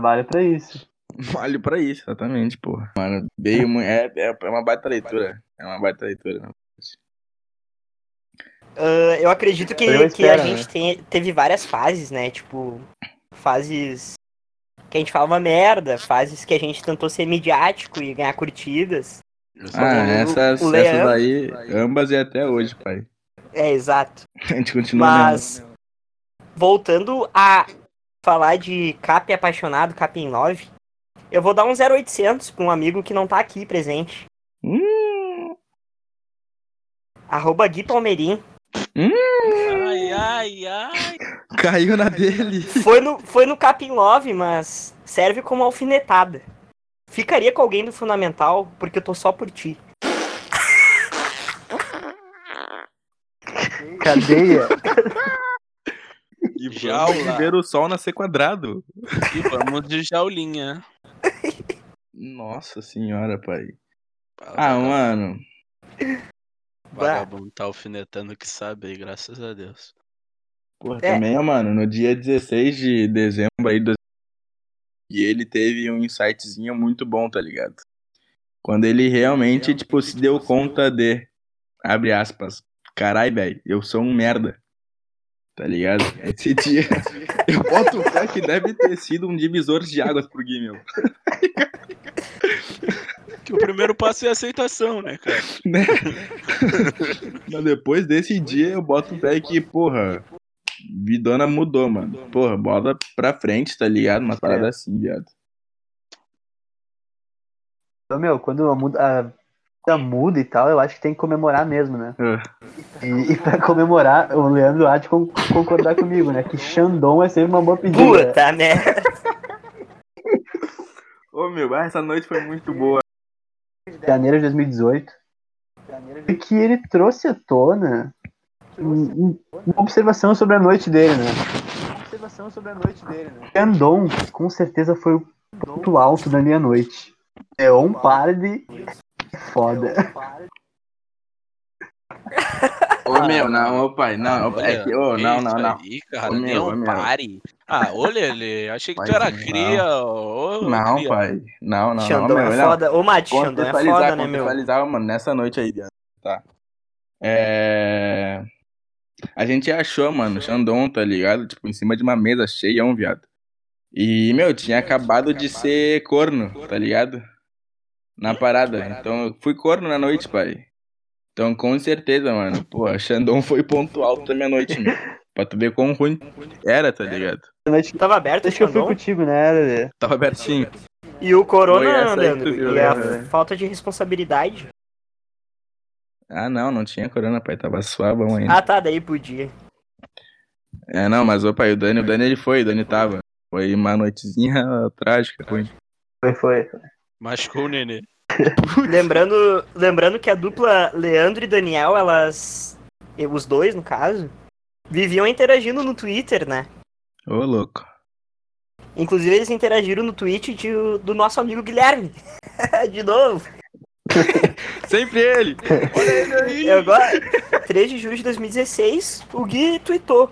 Speaker 1: Vale pra isso.
Speaker 2: Vale pra isso, exatamente, porra. Mano, veio é, é, é uma baita leitura. É uma baita leitura. né?
Speaker 4: Ah, eu acredito que,
Speaker 1: Eu
Speaker 4: que a
Speaker 1: espero,
Speaker 4: gente
Speaker 1: né?
Speaker 4: tem- teve várias fases, né? Tipo, fases que a gente falava merda, fases que a gente tentou ser midiático e ganhar curtidas.
Speaker 2: Ah,
Speaker 4: o-
Speaker 2: essas,
Speaker 4: o
Speaker 2: essas
Speaker 4: Leandro-
Speaker 2: aí, ambas e até hoje, pai.
Speaker 4: É, exato.
Speaker 2: A gente continua
Speaker 4: Mas, voltando a falar de Cap apaixonado, Cap em love, eu vou dar um 0800 pra um amigo que não tá aqui presente.
Speaker 2: Hum,
Speaker 4: Arroba Gui Palmeirim.
Speaker 3: Ai, ai, ai.
Speaker 2: caiu na dele.
Speaker 4: Foi no, foi no Cap em love, mas serve como alfinetada. Ficaria com alguém do Fundamental porque eu tô só por ti.
Speaker 1: Cadeia.
Speaker 2: E vamos
Speaker 3: Jaula.
Speaker 2: ver o sol nascer quadrado.
Speaker 3: E vamos de jaulinha.
Speaker 2: Nossa senhora, pai. Ah, mano.
Speaker 3: Vagabundo tá alfinetando o que sabe aí, graças a Deus.
Speaker 2: Porra,
Speaker 4: É.
Speaker 2: também, ó, mano, no dia 16 de dezembro aí, do... e ele teve um insightzinho muito bom, tá ligado? Quando ele realmente, tipo, se deu conta de, abre aspas, carai, velho, eu sou um merda, tá ligado? Esse dia, eu boto fé que deve ter sido um divisor de águas pro Gui, meu.
Speaker 3: Que o primeiro passo é a aceitação, né, cara?
Speaker 2: né? Mas depois desse dia eu boto fé que, porra, Vidona mudou, mano. Porra, bola pra frente, tá ligado? Uma parada assim, viado.
Speaker 1: Então, meu, quando a muda, a muda e tal, eu acho que tem que comemorar mesmo, né?
Speaker 2: Ah,
Speaker 1: E, e pra comemorar, o Leandro há de con- concordar comigo, né? Que Xandão é sempre uma boa pedida.
Speaker 4: Puta merda.
Speaker 2: Ô meu, ah, essa noite foi muito boa.
Speaker 1: Janeiro de 2018. E que ele trouxe à tona uma observação sobre a noite dele, né? Uma observação sobre a noite dele, né? Xandão, com certeza, foi o ponto alto da minha noite. É um parde foda.
Speaker 2: Ô meu, não, ô pai, não, ô, é que, ô, não, não, não.
Speaker 3: Aí, cara,
Speaker 2: Ô, meu,
Speaker 3: um
Speaker 2: ô, meu.
Speaker 3: pare. Ah, ô Lele, achei que
Speaker 2: Pai,
Speaker 3: tu era
Speaker 2: não.
Speaker 3: cria. Ô,
Speaker 2: Não,
Speaker 3: cria.
Speaker 2: pai. Não, não, não.
Speaker 4: Xandão
Speaker 2: meu,
Speaker 4: é
Speaker 2: não.
Speaker 4: foda. Ô, Mate, Xandão é foda, né, meu?
Speaker 2: contextualizar, mano, nessa noite aí. Tá. É. A gente achou, mano, o Xandão, tá ligado? Tipo, em cima de uma mesa cheia, um viado. E, meu, tinha acabado de ser corno, tá ligado? Na parada. Então, eu fui corno na noite, pai. Então, com certeza, mano. Pô, Xandão foi ponto alto da minha noite, meu. Pra tu ver quão ruim era, tá ligado?
Speaker 1: A noite
Speaker 4: Tava aberto o
Speaker 1: Acho que eu fui contigo, né, Lelê?
Speaker 2: Tava abertinho.
Speaker 4: E o Corona, Leandro?
Speaker 2: viu,
Speaker 4: E a
Speaker 2: né?
Speaker 4: falta de responsabilidade?
Speaker 2: Ah, não, não tinha corona, pai. Tava suavão ainda.
Speaker 4: Ah, tá, daí podia.
Speaker 2: É, não, mas opa, o Dani, o Dani ele foi, o Dani tava. Foi uma noitezinha trágica, ruim.
Speaker 1: Foi, foi.
Speaker 3: Machucou o nenê.
Speaker 4: lembrando, lembrando que a dupla Leandro e Daniel, elas. e Os dois, no caso, viviam interagindo no Twitter, né?
Speaker 2: Ô, louco.
Speaker 4: Inclusive, eles interagiram no tweet de- do nosso amigo Guilherme. de novo.
Speaker 2: Sempre ele! Olha ele aí!
Speaker 4: Eu agora, 3 de julho de 2016, o Gui tweetou.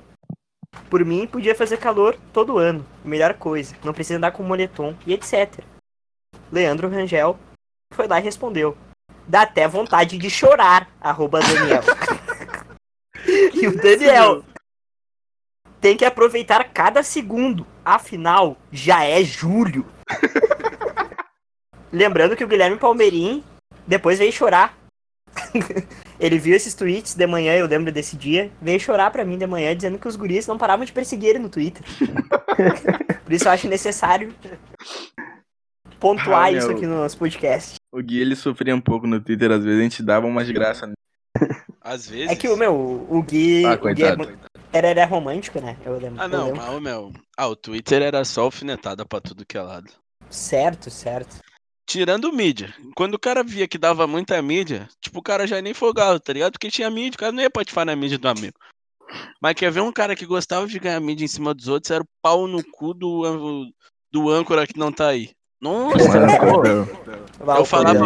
Speaker 4: Por mim, podia fazer calor todo ano. Melhor coisa. Não precisa andar com moletom e etc. Leandro Rangel foi lá e respondeu. Dá até vontade de chorar, arroba Daniel. e o Daniel tem que aproveitar cada segundo. Afinal, já é julho. Lembrando que o Guilherme Palmeirim depois veio chorar. Ele viu esses tweets de manhã, eu lembro desse dia, veio chorar pra mim de manhã dizendo que os guris não paravam de perseguir ele no Twitter. Por isso eu acho necessário pontuar
Speaker 2: Ah,
Speaker 4: isso aqui no nosso podcast.
Speaker 2: O Gui ele sofria um pouco no Twitter, às vezes a gente dava uma de graça. né?
Speaker 3: Às vezes.
Speaker 4: É que o meu, o Gui,
Speaker 2: Ah,
Speaker 4: o Gui é,
Speaker 2: coitado.
Speaker 4: era, era romântico, né? Eu lembro.
Speaker 3: Ah, não, mas o meu. Ah, o Twitter era só alfinetada pra tudo que é lado.
Speaker 4: Certo, certo.
Speaker 3: Tirando mídia. Quando o cara via que dava muita mídia, tipo, o cara já nem folgava, tá ligado? Porque tinha mídia, o cara não ia patifar na mídia do amigo. Mas quer ver um cara que gostava de ganhar mídia em cima dos outros, era o pau no cu do, do âncora que não tá aí. Nossa, pô, Eu
Speaker 4: o
Speaker 3: falava-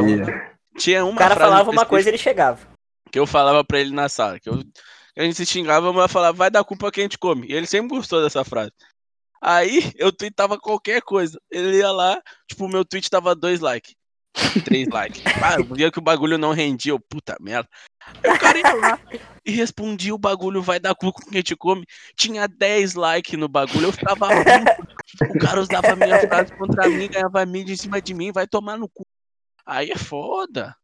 Speaker 3: tinha uma
Speaker 4: O cara
Speaker 3: frase
Speaker 4: falava uma coisa e ele chegava.
Speaker 3: que eu falava pra ele na sala, que eu, que a gente se xingava, mas eu falava, vai dar culpa que a gente come. E ele sempre gostou dessa frase. Aí eu tweetava qualquer coisa. Ele ia lá, tipo, o meu tweet tava dois likes. Três likes. Ah, dia que o bagulho não rendia, eu, puta merda. Aí o cara ia lá e respondia o bagulho, vai dar cu com quem te come. Tinha 10 likes no bagulho, eu ficava puto. O cara usava minha frase contra mim, ganhava mídia em cima de mim, vai tomar no cu. Aí é foda.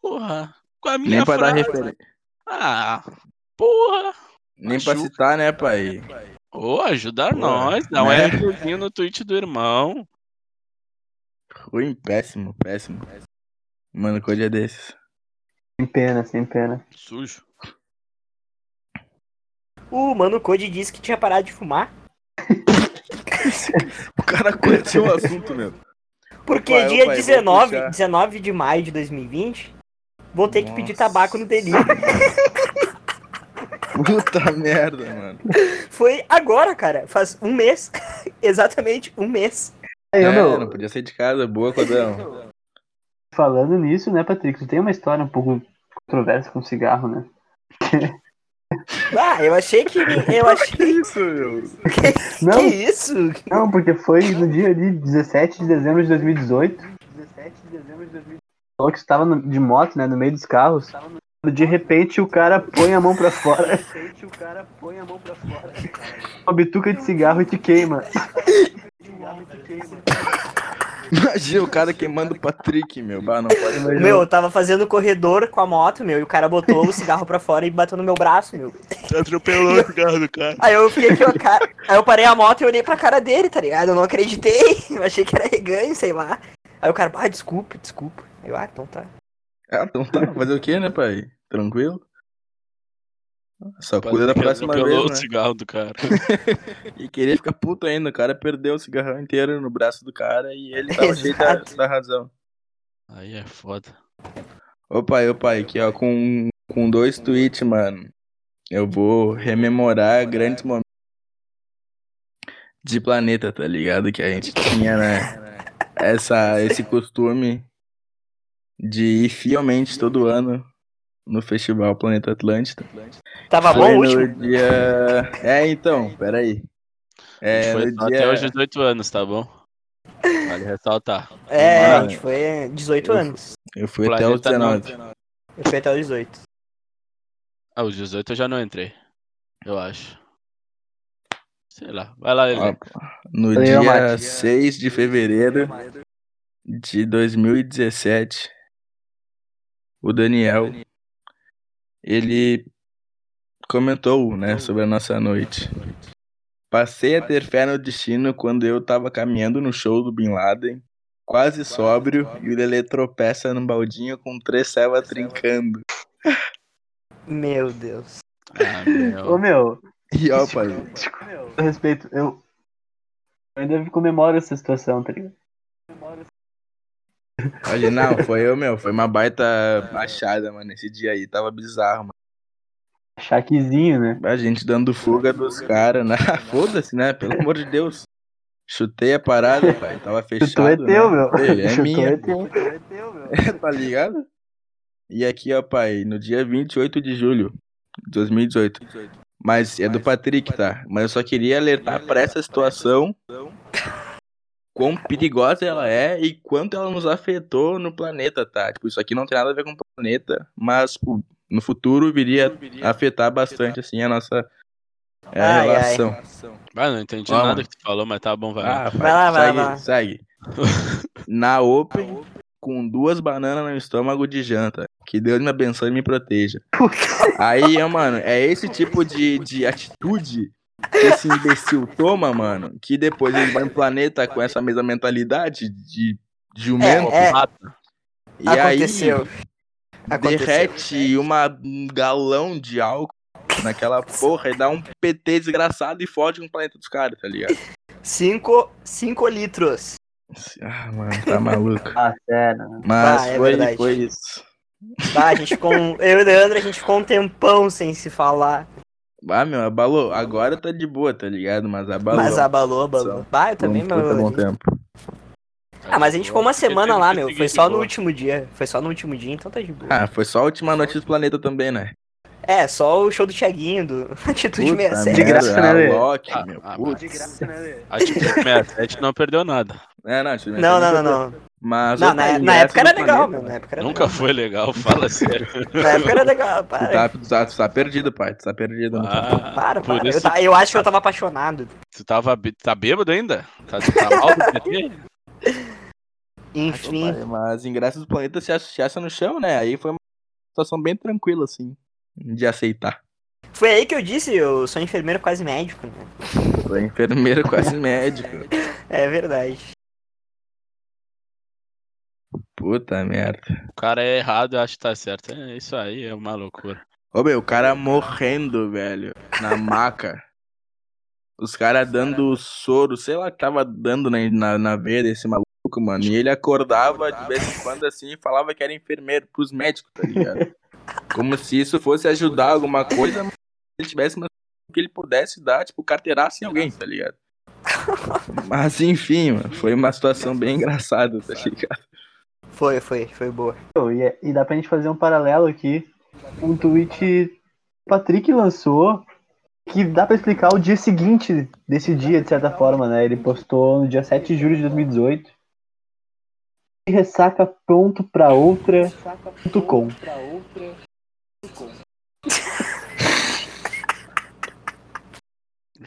Speaker 3: Porra. Com a minha
Speaker 2: nem pra dar referência.
Speaker 3: Ah, porra.
Speaker 2: Nem pra
Speaker 3: Machuca.
Speaker 2: citar, né, pai?
Speaker 3: Ô, ajudar
Speaker 2: Pô,
Speaker 3: nós. Dá um
Speaker 2: né?
Speaker 3: RTzinho no tweet do irmão.
Speaker 2: Ruim, péssimo, péssimo. Mano, coisa é desses.
Speaker 1: Sem pena, sem pena.
Speaker 3: Sujo.
Speaker 4: O Mano Code disse que tinha parado de fumar.
Speaker 2: O cara conheceu o assunto, meu.
Speaker 4: Porque
Speaker 2: Opa,
Speaker 4: dia
Speaker 2: vou
Speaker 4: 19,
Speaker 2: puxar.
Speaker 4: 19 de maio de 2020, vou ter que pedir
Speaker 2: Nossa.
Speaker 4: tabaco no delivery.
Speaker 2: Puta merda, mano.
Speaker 4: Foi agora, cara. Faz um mês. Exatamente um mês.
Speaker 2: É,
Speaker 1: meu,
Speaker 2: não podia sair de casa. Boa, Codão.
Speaker 1: falando nisso, né, Patrick, tu tem uma história um pouco controversa com cigarro, né?
Speaker 4: Ah, eu achei que. Eu achei.
Speaker 2: isso, meu?
Speaker 1: Não,
Speaker 4: Que isso?
Speaker 1: não, porque foi no dia de 17 de dezembro de 2018. 17 de dezembro de 2018. Falou que estava no- de moto, né, no meio dos carros. De repente o cara põe a mão pra fora. De repente o cara põe a mão pra fora. Uma bituca de cigarro e te queima.
Speaker 2: Imagina o cara queimando o Patrick, meu. Bah, não pode.
Speaker 4: Meu, eu tava fazendo corredor com a moto, meu, e o cara botou o cigarro pra fora e bateu no meu braço, meu.
Speaker 3: Atropelou o cigarro do cara.
Speaker 4: Aí eu fiquei aqui, ó, cara. Aí eu parei a moto e olhei pra cara dele, tá ligado? Eu não acreditei. Eu achei que era reganho, sei lá. Aí o cara, ah, desculpa, desculpa. Aí Eu, ah, então tá.
Speaker 2: Ah, então tá. Fazer o quê, né, pai? Tranquilo? Só cuida da próxima vez,
Speaker 3: o
Speaker 2: né?
Speaker 3: cigarro do cara.
Speaker 2: E queria ficar puto ainda. O cara perdeu o cigarrão inteiro no braço do cara e ele tava cheio da, da razão.
Speaker 3: Aí é foda.
Speaker 2: Ô pai, ô pai, aqui ó, com, com dois tweets, mano. Eu vou rememorar grandes momentos de planeta, tá ligado? Que a gente tinha, né? Essa, esse costume de ir fielmente todo ano no festival Planeta Atlântida.
Speaker 4: Tava
Speaker 2: Foi
Speaker 4: bom o
Speaker 2: no
Speaker 4: último?
Speaker 2: dia. É, então, peraí. É,
Speaker 3: Foi
Speaker 2: no
Speaker 3: até
Speaker 2: dia.
Speaker 3: os 18 anos, tá bom? Vale ressaltar.
Speaker 4: É, a
Speaker 2: Mano.
Speaker 4: gente foi 18
Speaker 2: Eu-
Speaker 4: anos.
Speaker 2: Eu fui até os
Speaker 3: Planeta não.
Speaker 2: 19.
Speaker 4: Eu fui até os 18.
Speaker 3: Ah, os 18 eu já não entrei. Eu acho. Sei lá. Vai lá, ele.
Speaker 2: No dia
Speaker 1: Mate.
Speaker 2: 6 de fevereiro de 2017, o Daniel, ele comentou, né, sobre a nossa noite. Passei a ter fé no destino quando eu tava caminhando no show do Bin Laden, quase sóbrio, e o Lelê tropeça num baldinho com três cevas trincando.
Speaker 4: Meu Deus.
Speaker 3: Ah,
Speaker 1: Ô,
Speaker 3: meu.
Speaker 1: meu,
Speaker 2: E ó, pai,
Speaker 1: a respeito, eu, eu ainda comemoro essa situação, tá ligado?
Speaker 2: Olha, não, foi eu, meu, foi uma baita achada, mano, esse dia aí, tava bizarro, mano.
Speaker 1: Chaquezinho, né?
Speaker 2: A gente dando fuga dos caras, né? Foda-se, né? Pelo amor de Deus. Chutei a parada, pai. Tava fechado.
Speaker 1: Chutou é teu,
Speaker 2: né?
Speaker 1: meu.
Speaker 2: Ei, É
Speaker 1: Chutou
Speaker 2: minha.
Speaker 1: é teu.
Speaker 2: tá ligado? E aqui, ó, pai, no dia 28 de julho de 2018. Mas é do Patrick, tá? Mas eu só queria alertar pra essa situação. Quão perigosa ela é e quanto ela nos afetou no planeta, tá? Tipo, isso aqui não tem nada a ver com o planeta, mas no futuro viria a afetar bastante, assim, a nossa é,
Speaker 4: Ai, ai.
Speaker 2: relação.
Speaker 3: Ah, não entendi
Speaker 2: Vamos.
Speaker 3: nada que tu falou, mas tá bom, vai lá.
Speaker 2: Ah,
Speaker 4: Vai lá, vai
Speaker 2: segue,
Speaker 4: lá, vai
Speaker 2: segue. Na Open, com duas bananas no estômago de janta. Que Deus me abençoe e me proteja. Aí, mano, é esse tipo de, de atitude esse imbecil toma, mano, que depois ele vai no planeta com essa mesma mentalidade de jumento.
Speaker 4: É, é.
Speaker 3: Mata.
Speaker 2: e
Speaker 4: Aconteceu.
Speaker 2: aí
Speaker 4: Aconteceu.
Speaker 2: derrete uma, um galão de álcool naquela porra e dá um PT desgraçado e fode com o planeta dos caras, tá ligado?
Speaker 4: 5 cinco litros.
Speaker 2: Ah, mano, tá maluco.
Speaker 1: Ah, sério. né?
Speaker 2: Mas
Speaker 4: Ah, é
Speaker 2: foi,
Speaker 4: verdade.
Speaker 2: foi isso.
Speaker 4: Tá, a gente ficou um... Eu e o Leandro, a gente ficou um tempão sem se falar.
Speaker 2: Ah, meu, abalou. Agora tá de boa, tá ligado? Mas abalou.
Speaker 4: Mas abalou, abalou. Bah, eu também,
Speaker 2: um
Speaker 4: meu.
Speaker 2: bom tempo.
Speaker 4: Ah, mas a gente ficou uma semana lá, meu. Foi só no último dia. Foi só no último dia, então tá de boa.
Speaker 2: Ah, foi só a última noite do planeta também, né?
Speaker 4: É, só o show do Thiaguinho, do Atitude
Speaker 2: Puta
Speaker 4: 67.
Speaker 1: De graça, né,
Speaker 2: a
Speaker 1: Lê?
Speaker 2: Loki,
Speaker 3: Ah,
Speaker 2: meu.
Speaker 3: ah,
Speaker 2: putz.
Speaker 3: A tipo 67 não perdeu nada.
Speaker 2: É, não,
Speaker 4: Não, não, não, não.
Speaker 2: Mas,
Speaker 4: Não, na,
Speaker 2: pai,
Speaker 4: na época era legal,
Speaker 2: planeta,
Speaker 4: meu. Na época era
Speaker 3: Nunca
Speaker 4: legal.
Speaker 3: foi legal, fala sério.
Speaker 4: Na época era legal, para.
Speaker 2: tá, tu, tá, tu tá perdido, pai. Tu tá perdido. tá?
Speaker 3: Ah,
Speaker 4: Para,
Speaker 3: por
Speaker 4: para.
Speaker 3: isso
Speaker 4: Eu, ta- eu acho que eu tava apaixonado.
Speaker 3: tu tava tá bêbado ainda? Tá, tá mal do PT?
Speaker 4: Enfim.
Speaker 2: Pai, Mas ingressos do planeta se achasse no chão, né? Aí foi uma situação bem tranquila, assim, de aceitar.
Speaker 4: Foi aí que eu disse, eu sou enfermeiro quase médico, né?
Speaker 2: Foi enfermeiro quase médico.
Speaker 4: É verdade.
Speaker 2: Puta merda.
Speaker 3: O cara é errado, eu acho que tá certo. É isso aí, é uma loucura.
Speaker 2: Ô, meu, o cara morrendo, velho, na maca. Os caras dando soro, sei lá que tava dando na, na, na veia desse maluco mano. E ele acordava de vez em quando assim e falava que era enfermeiro pros médicos, tá ligado? Como se isso fosse ajudar alguma coisa, mas se ele tivesse uma que ele pudesse dar, tipo, carteirasse em alguém, tá ligado? Mas enfim, mano, foi uma situação bem engraçada, tá ligado?
Speaker 4: Foi, foi, foi boa.
Speaker 1: E, é- e dá pra gente fazer um paralelo aqui. Um tweet que o Patrick lançou que dá pra explicar o dia seguinte desse dia, de certa forma, né? Ele postou no dia 7 de julho de 2018. E ressaca pronto pra outra. ponto com.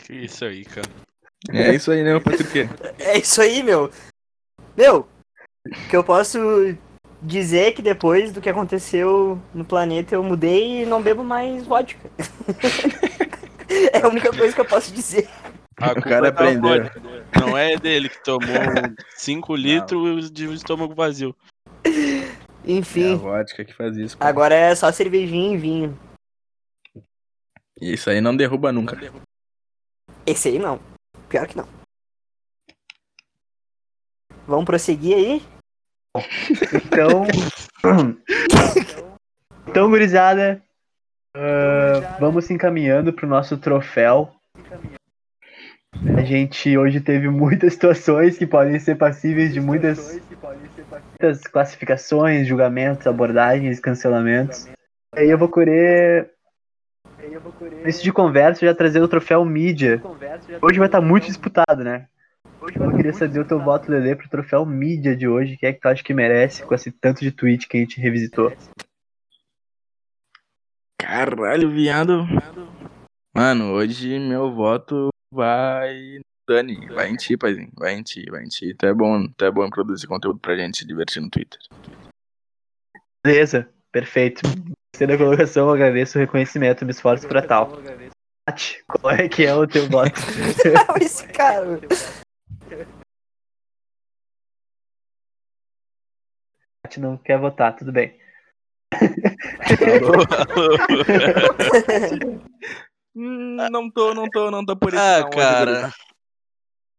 Speaker 3: Que isso aí, cara.
Speaker 2: É isso aí, né, Patrick?
Speaker 4: É isso aí, meu. Meu, que eu posso dizer é que depois do que aconteceu no planeta eu mudei e não bebo mais vodka. é a única coisa que eu posso dizer.
Speaker 3: A
Speaker 2: O
Speaker 3: culpa
Speaker 2: cara
Speaker 3: é
Speaker 2: aprendeu.
Speaker 3: vodka. Não é dele que tomou 5 litros de estômago vazio.
Speaker 2: É a
Speaker 4: Enfim,
Speaker 2: vodka que faz isso. pô.
Speaker 4: agora é só cervejinha e vinho.
Speaker 2: Isso aí não derruba nunca.
Speaker 4: Esse aí não. Pior que não. Vamos prosseguir aí?
Speaker 1: Então. então, gurizada. ah, vamos se encaminhando pro nosso troféu. A gente hoje teve muitas situações que podem ser passíveis de muitas, muitas classificações, julgamentos, abordagens, cancelamentos. Aí eu vou querer. Nesse de conversa, já trazer o troféu mídia. Hoje vai estar muito disputado, né? Eu queria saber o teu voto, Lele, pro troféu mídia de hoje. Quem é que tu acha que merece com esse tanto de tweet que a gente revisitou?
Speaker 2: Caralho, viado. Mano, hoje meu voto vai. Dani, vai em ti, paizinho. Vai em ti, vai em ti. Tu é bom, tu é bom em produzir conteúdo pra gente se divertir no Twitter.
Speaker 1: Beleza, perfeito. Gostei da colocação, agradeço o reconhecimento, me esforço pra tal. Tati, qual é que é o teu voto?
Speaker 4: Esse cara.
Speaker 1: Tati não quer votar, tudo bem.
Speaker 2: Hum, não tô, não tô, não tô por isso.
Speaker 3: ah,
Speaker 2: não,
Speaker 3: cara.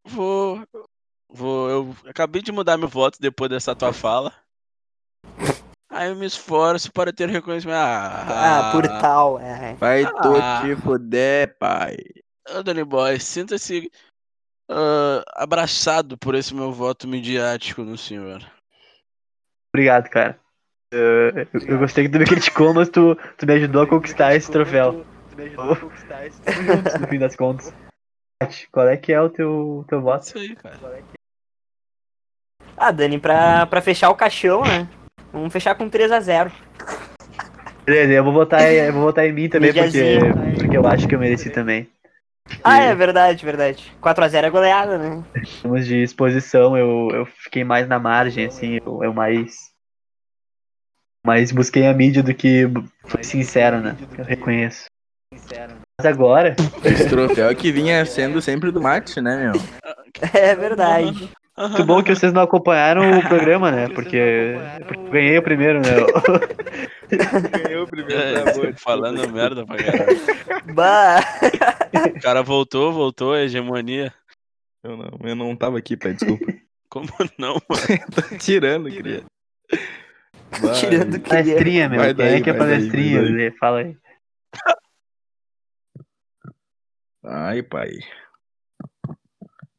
Speaker 3: Vou. Vou. Eu acabei de mudar meu voto depois dessa tua fala. Aí eu me esforço para ter reconhecimento. Ah,
Speaker 4: Ah, por tal. É.
Speaker 2: Vai
Speaker 3: Ah.
Speaker 2: tu te fuder, pai.
Speaker 3: Ô, Danny Boy, sinta-se ah, abraçado por esse meu voto midiático no senhor.
Speaker 1: Obrigado, cara. Uh, eu, eu gostei que tu me criticou, mas tu, tu me ajudou a conquistar esse troféu. Tamo juntos, no fim das contas. Qual é que é o teu, teu voto?
Speaker 3: Isso aí, cara.
Speaker 4: Ah, Dani, pra, pra fechar o caixão, né? Vamos fechar com 3x0.
Speaker 1: Beleza, eu vou votar, em- eu vou votar em mim também, porque, porque eu acho que eu mereci também.
Speaker 4: Ah, é verdade, verdade. 4x0 é goleada, né?
Speaker 1: Em termos de exposição, eu, eu fiquei mais na margem, assim, eu, eu mais. Mais busquei a mídia do que fui sincero, né? Eu reconheço. Mas agora,
Speaker 2: Esse troféu que vinha sendo sempre do Mate, né, meu?
Speaker 4: É verdade.
Speaker 1: muito bom que vocês não acompanharam o programa, né? Porque, porque eu ganhei o primeiro, né?
Speaker 2: Ganhou o
Speaker 3: É, falando merda pra caralho.
Speaker 4: Bah.
Speaker 3: O cara voltou, voltou, a hegemonia.
Speaker 2: Eu não, eu não tava aqui, pai, desculpa.
Speaker 3: Como não, mano?
Speaker 2: Tô tirando, queria. Vai.
Speaker 4: Tirando o que
Speaker 1: Palestrinha, meu.
Speaker 2: Vai
Speaker 1: Quem
Speaker 2: daí,
Speaker 1: é que é
Speaker 2: daí,
Speaker 1: palestrinha?
Speaker 2: daí.
Speaker 1: Lê? Fala aí.
Speaker 2: Ai, pai.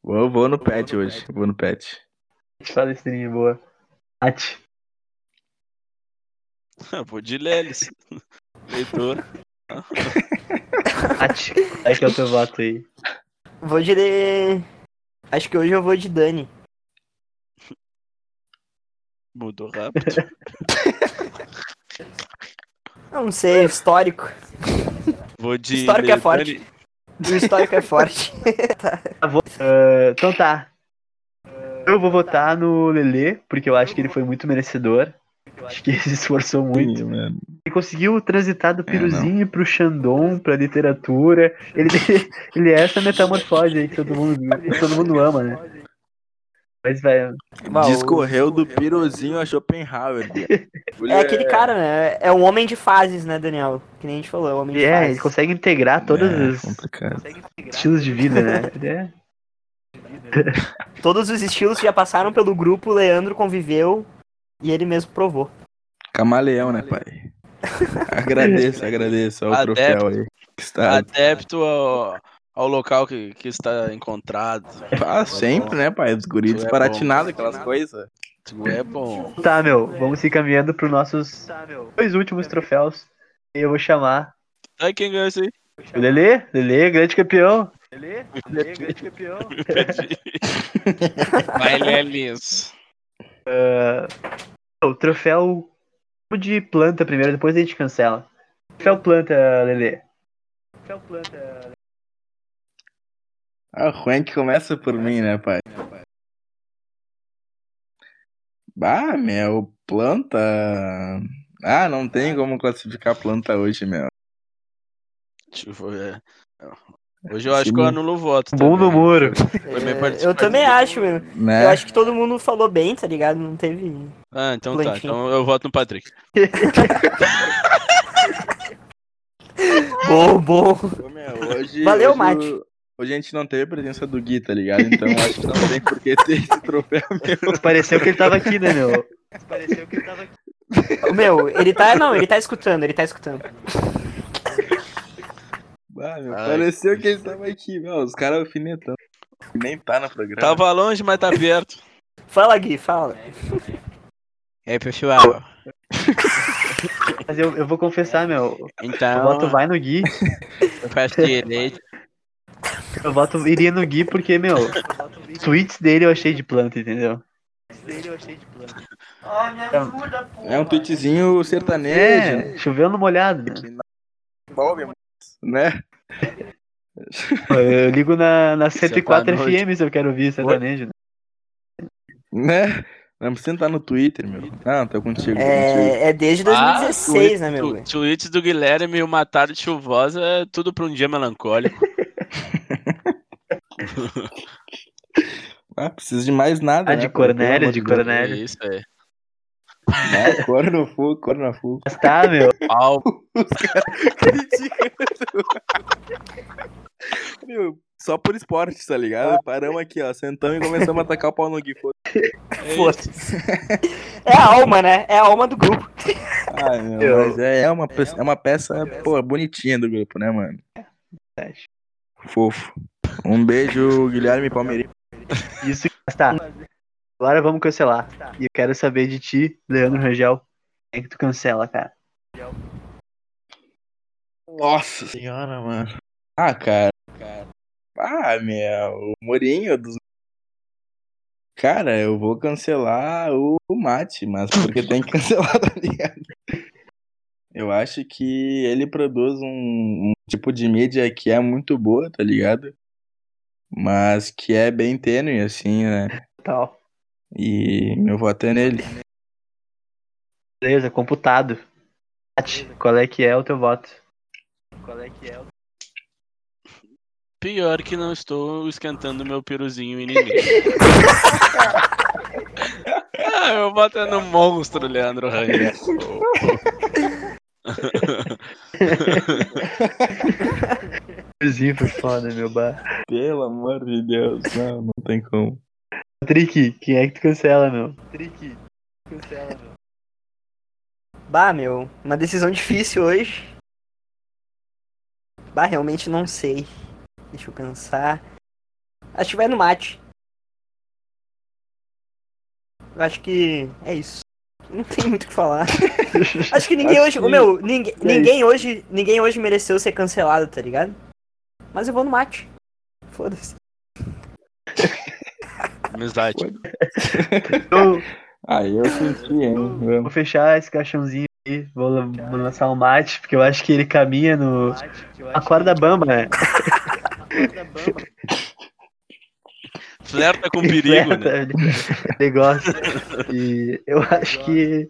Speaker 2: Vou, vou no pet hoje. Vou no pet.
Speaker 1: Palestrinha, boa. Tati,
Speaker 3: Vou de Lelis. Leitor.
Speaker 1: Qual é que é o teu voto aí?
Speaker 4: Vou de. Acho que hoje eu vou de Dani.
Speaker 3: Mudou rápido.
Speaker 4: Eu não sei, histórico.
Speaker 3: Vou de.
Speaker 4: Histórico é forte. O histórico é forte.
Speaker 1: Ah, então tá. Eu vou votar no Lelê, porque eu acho que ele foi muito merecedor. Acho que ele se esforçou muito.
Speaker 2: Sim, mano.
Speaker 1: Ele conseguiu transitar
Speaker 2: É,
Speaker 1: do Piruzinho pro Xandon, pra literatura. Ele, ele é essa metamorfose aí que todo mundo, que todo mundo ama, né? Mas, velho,
Speaker 2: Discorreu do Pirozinho a Schopenhauer.
Speaker 4: É aquele cara, né? É um homem de fases, né, Daniel? Que nem a gente falou, é um homem de
Speaker 1: é,
Speaker 4: fases.
Speaker 1: ele consegue integrar todos
Speaker 2: É,
Speaker 1: os estilos de vida, né? Ele é
Speaker 4: Todos os estilos que já passaram pelo grupo, o Leandro conviveu e ele mesmo provou.
Speaker 2: Camaleão, né, pai? agradeço, agradeço ao
Speaker 3: Adepto.
Speaker 2: troféu aí. Que está...
Speaker 3: Adepto ao, ao local que, que está encontrado.
Speaker 2: Ah, sempre, né, pai? Os guris
Speaker 3: é
Speaker 2: desparatinados,
Speaker 3: bom.
Speaker 2: aquelas coisas.
Speaker 3: Tu é bom.
Speaker 1: Tá, meu, vamos se encaminhando pros nossos dois últimos troféus. E eu vou chamar
Speaker 3: Sabe quem ganhou isso aí?
Speaker 1: o Lelê, Lelê, grande campeão. Lelê, Lelê, grande campeão.
Speaker 3: Vai, Lelis.
Speaker 1: O troféu de planta primeiro, depois a gente cancela. Troféu planta, Lelê. Troféu planta.
Speaker 2: Ah, o Juan começa por mim, né, pai? Ah, meu, planta. Ah, não tem como classificar planta hoje, meu.
Speaker 3: Deixa eu ver. Hoje eu acho que eu anulo o voto.
Speaker 1: Bom no muro.
Speaker 4: É, eu também acho, meu.
Speaker 2: Né?
Speaker 4: Eu acho que todo mundo falou bem, tá ligado? Não teve.
Speaker 3: Ah, então tá.
Speaker 4: Plantinha.
Speaker 3: Então eu voto no Patrick.
Speaker 4: Bom, bom.
Speaker 2: Ô, meu, hoje,
Speaker 4: Valeu,
Speaker 2: hoje,
Speaker 4: Mate.
Speaker 2: Hoje a gente não teve a presença do Gui, tá ligado? Então acho que não tem por que ter esse troféu meu.
Speaker 1: Pareceu que ele tava aqui, né, meu? Pareceu que ele tava aqui.
Speaker 4: Meu, ele tá. Não, ele tá escutando, ele tá escutando.
Speaker 2: Ah, meu,
Speaker 3: Ai,
Speaker 2: pareceu que ele tava aqui, meu. Os caras alfinetando. Nem tá no programa.
Speaker 3: Tava longe, mas tá perto.
Speaker 4: Fala, Gui, fala.
Speaker 3: E aí, pessoal?
Speaker 1: Mas eu, eu vou confessar, meu. O
Speaker 3: Então,
Speaker 1: voto vai no Gui.
Speaker 3: eu faço direito.
Speaker 1: Eu voto iria no Gui porque, meu, tweets dele eu achei de planta, entendeu? Dele eu achei de planta.
Speaker 2: É um tweetzinho sertanejo,
Speaker 1: É, chovendo molhado, né?
Speaker 2: que não envolve né?
Speaker 1: Eu ligo na, na 104
Speaker 3: Sertanejo.
Speaker 1: FM se eu quero ouvir sertanejo. né?
Speaker 2: Né? Não precisa entrar no Twitter, meu. Não, tô contigo, tô contigo.
Speaker 4: É, é desde 2016,
Speaker 3: Ah,
Speaker 4: né, meu?
Speaker 3: tu- Tweets do Guilherme e uma tarde chuvosa é tudo pra um dia melancólico.
Speaker 2: Ah, precisa de mais nada,
Speaker 1: Ah,
Speaker 2: né?
Speaker 1: de Cornélio, de
Speaker 2: Deus.
Speaker 1: Cornélio.
Speaker 3: É isso, é.
Speaker 2: Né? Cor no fogo, cor no fogo.
Speaker 1: Mas tá, meu.
Speaker 3: Pau.
Speaker 2: Meu, só por esporte, tá ligado? Paramos aqui, ó, sentamos e começamos a atacar o pau no Gui. foda.
Speaker 3: É
Speaker 4: Foda-se. É a alma, né? É a alma do grupo.
Speaker 2: Ai, meu,
Speaker 1: Eu-
Speaker 2: mas é, é uma, peça- é uma peça, pô, bonitinha do grupo, né, mano? Fofo. Um beijo, Guilherme Palmeirinho.
Speaker 1: Isso mas tá. Agora vamos cancelar. E eu quero saber de ti, Leandro Rangel. Quem é que tu cancela, cara?
Speaker 2: Nossa senhora, mano. Ah, cara. Ah, meu, o Mourinho dos. Cara, eu vou cancelar o, o Mate, mas porque tem que cancelar, tá ligado? Eu acho que ele produz um, um tipo de mídia que é muito boa, tá ligado? Mas que é bem tênue, assim, né?
Speaker 1: Tal.
Speaker 2: E meu voto é nele.
Speaker 1: Beleza, computado. Tati, Qual é que é o teu voto? Qual é que é o
Speaker 3: Pior que não estou esquentando meu piruzinho inimigo. ah, meu voto é no monstro, Leandro Rangel.
Speaker 1: Zinho foi foda, meu bar.
Speaker 2: Pelo amor de Deus, não, não tem como.
Speaker 1: Trick, quem é que tu cancela, meu? Trick, cancela, meu.
Speaker 4: Bah, meu, uma decisão difícil hoje. Bah, realmente não sei. Deixa eu pensar. Acho que vai no mate. Eu acho que é isso. Não tem muito o que falar. Acho que ninguém
Speaker 2: Acho
Speaker 4: hoje.
Speaker 2: que-
Speaker 4: meu, ninguém,
Speaker 1: é
Speaker 4: ninguém hoje. Ninguém hoje mereceu ser cancelado, tá ligado? Mas eu vou no mate. Foda-se.
Speaker 3: Amizade.
Speaker 1: Eu
Speaker 2: Aí eu senti, hein?
Speaker 1: vou fechar esse caixãozinho aí, vou, lan- vou lançar um mate, porque eu acho que ele caminha no. A corda bamba, né?
Speaker 3: Flerta com perigo, né?
Speaker 1: Gosta. E eu acho que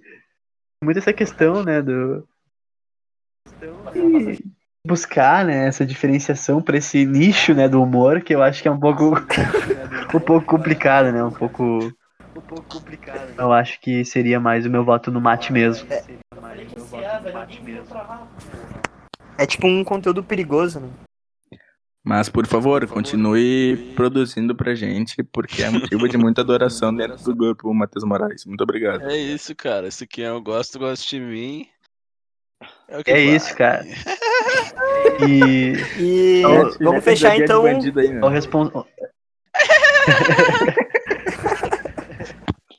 Speaker 1: muito essa questão, né, do de buscar, né, essa diferenciação para esse nicho, né, do humor, que eu acho que é um pouco um pouco complicado, né, um pouco um pouco complicado. Eu acho que seria mais o meu voto no mate mesmo.
Speaker 4: É tipo um conteúdo perigoso, né?
Speaker 2: Mas, por favor, continue produzindo pra gente, porque é motivo de muita adoração dentro do grupo Matheus Moraes. Muito obrigado.
Speaker 3: É isso, cara. Se quem eu gosto, gosta de mim. É, o que
Speaker 1: É
Speaker 3: vale.
Speaker 1: isso, cara. E
Speaker 4: E
Speaker 1: Então,
Speaker 4: vamos fechar então.
Speaker 1: o respon...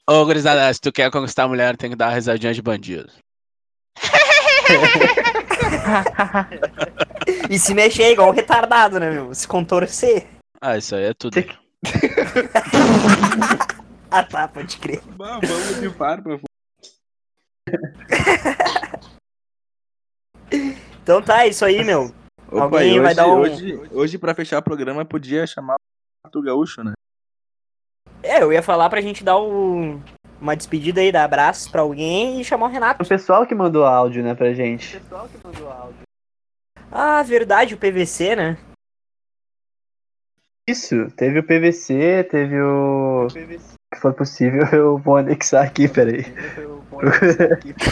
Speaker 3: Ô, gurizada, se tu quer conquistar a mulher, tem que dar uma risadinha de bandido.
Speaker 4: E se mexer igual um retardado, né, meu? Se contorcer.
Speaker 3: Ah, isso aí é tudo.
Speaker 1: Você-
Speaker 4: Ah, tá, pode crer.
Speaker 2: Vamos de farpa.
Speaker 4: Então tá, é isso aí, meu.
Speaker 2: Opa,
Speaker 4: Alguém
Speaker 2: hoje,
Speaker 4: vai dar um-
Speaker 2: hoje, hoje, pra fechar o programa, podia chamar o Mato Gaúcho, né?
Speaker 4: É, eu ia falar pra gente dar um- uma despedida aí, dar abraço pra alguém e chamar o Renato.
Speaker 1: O pessoal que mandou áudio, né, pra gente.
Speaker 4: Ah, verdade, o PVC, né?
Speaker 1: Isso, teve o PVC, teve o. Se for possível, eu vou anexar aqui, peraí.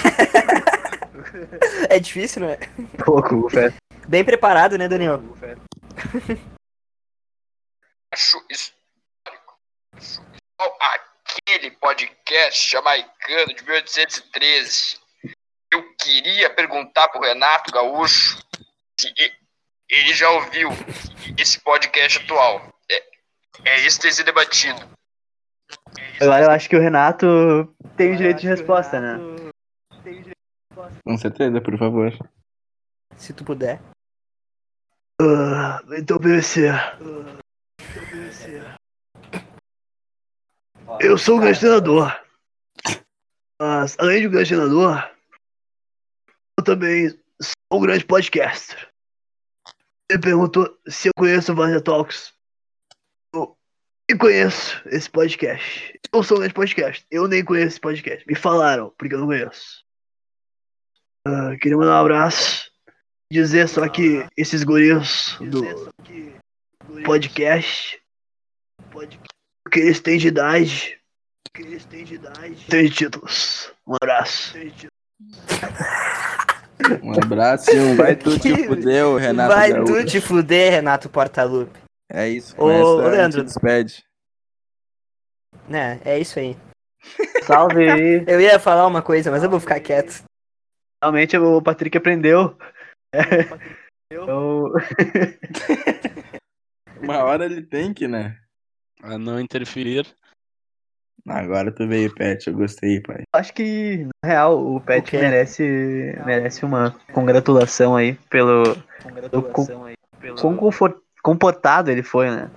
Speaker 4: É difícil, né?
Speaker 1: Pouco, velho.
Speaker 4: Bem preparado, né, Daniel?
Speaker 5: acho histórico. Aquele podcast jamaicano de 1813. Eu queria perguntar pro Renato Gaúcho se ele já ouviu esse podcast atual. É, é isso que tem sido debatido.
Speaker 1: Agora eu acho que o Renato tem o direito de resposta, né?
Speaker 2: Com certeza, por favor.
Speaker 4: Se tu puder.
Speaker 1: Ah, então, PVC. Eu sou um grande treinador. Mas, além de um grande treinador, eu também sou um grande podcaster. Você perguntou se eu conheço o Vazia Talks. Eu nem conheço esse podcast. Eu sou um grande podcast. Eu nem conheço esse podcast. Me falaram, porque eu não conheço. Ah, queria mandar um abraço dizer só que esses guris do podcast, o que eles têm de idade, tem de títulos. Um abraço.
Speaker 2: Um abraço e um vai tu te fudeu, Renato
Speaker 4: Vai
Speaker 2: Gaúcho.
Speaker 4: tu te fuder, Renato Portaluppi.
Speaker 2: É isso,
Speaker 4: Ô,
Speaker 2: com essa
Speaker 4: ô,
Speaker 2: a gente
Speaker 4: Leandro.
Speaker 2: despede.
Speaker 4: Né, é isso aí.
Speaker 1: Salve.
Speaker 4: Eu ia falar uma coisa, mas eu vou ficar quieto.
Speaker 1: Realmente o Patrick aprendeu. Eu...
Speaker 2: Uma hora ele tem que, né?
Speaker 3: A não interferir.
Speaker 2: Agora tu veio, Pet. Eu gostei, pai.
Speaker 1: acho que, na real, o Pet merece, merece uma congratulação aí pelo. pelo com, quão confor- comportado ele foi, né?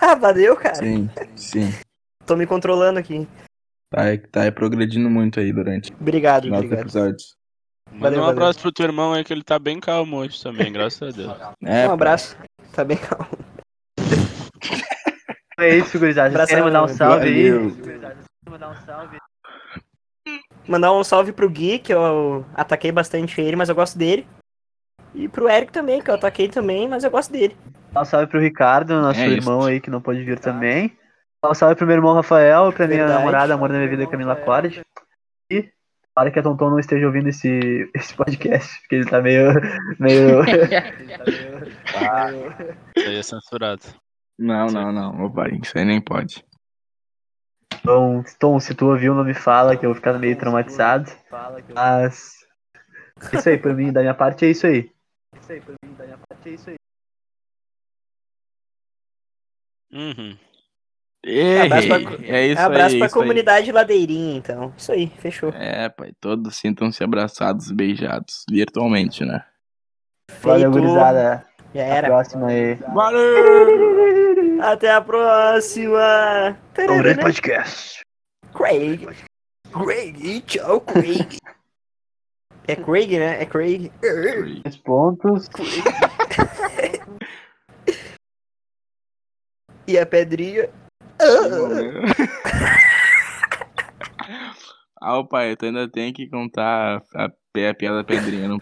Speaker 4: Ah, valeu, cara.
Speaker 2: Sim, sim.
Speaker 4: Tô me controlando aqui.
Speaker 2: Tá, tá progredindo muito aí durante
Speaker 4: Obrigado, obrigado.
Speaker 2: episódios.
Speaker 3: Manda
Speaker 4: Valeu,
Speaker 3: um
Speaker 4: valeu.
Speaker 3: abraço pro teu irmão aí, que ele tá bem calmo hoje também, graças a Deus.
Speaker 2: É,
Speaker 4: Um abraço. Tá bem calmo.
Speaker 1: É isso, gurizada. Vocês querem mandar um salve aí?
Speaker 2: Valeu.
Speaker 4: Mandar um salve pro Gui, que eu ataquei bastante ele, mas eu gosto dele. E pro Eric também, que eu ataquei também, mas eu gosto dele.
Speaker 1: Dá um salve pro Ricardo, nosso
Speaker 2: É isso.
Speaker 1: irmão aí que não pôde vir também. Dá um salve pro meu irmão Rafael, pra minha
Speaker 4: Verdade.
Speaker 1: namorada, amor da minha vida, Camila Cord. E para que a Tonton não esteja ouvindo esse, esse podcast, porque ele tá meio. meio.
Speaker 3: Isso aí é censurado.
Speaker 2: Não, não, não. Ô, pai, isso aí nem pode.
Speaker 1: Então, Tom, se tu ouviu, não me fala, que eu vou ficar meio traumatizado. Mas. Isso aí, pra mim, da minha parte, é isso aí.
Speaker 3: Uhum.
Speaker 4: Abraço pra-
Speaker 2: é isso
Speaker 4: Abraço
Speaker 2: aí.
Speaker 4: pra
Speaker 2: isso aí.
Speaker 4: comunidade ladeirinha, então. Isso aí, fechou.
Speaker 2: É, pai, todos sintam-se abraçados, beijados, virtualmente, né?
Speaker 1: Valeu,
Speaker 4: Feito.
Speaker 1: gurizada.
Speaker 4: Já
Speaker 1: Até a
Speaker 4: era.
Speaker 1: próxima aí.
Speaker 2: Valeu!
Speaker 4: Até a próxima.
Speaker 1: Um grande podcast.
Speaker 4: Craig. Craig, tchau, Craig. É Craig, né? É Craig.
Speaker 1: Três pontos.
Speaker 4: E a pedrinha.
Speaker 2: ah, o pai, tu ainda tem que contar a, a piada pedrinha, não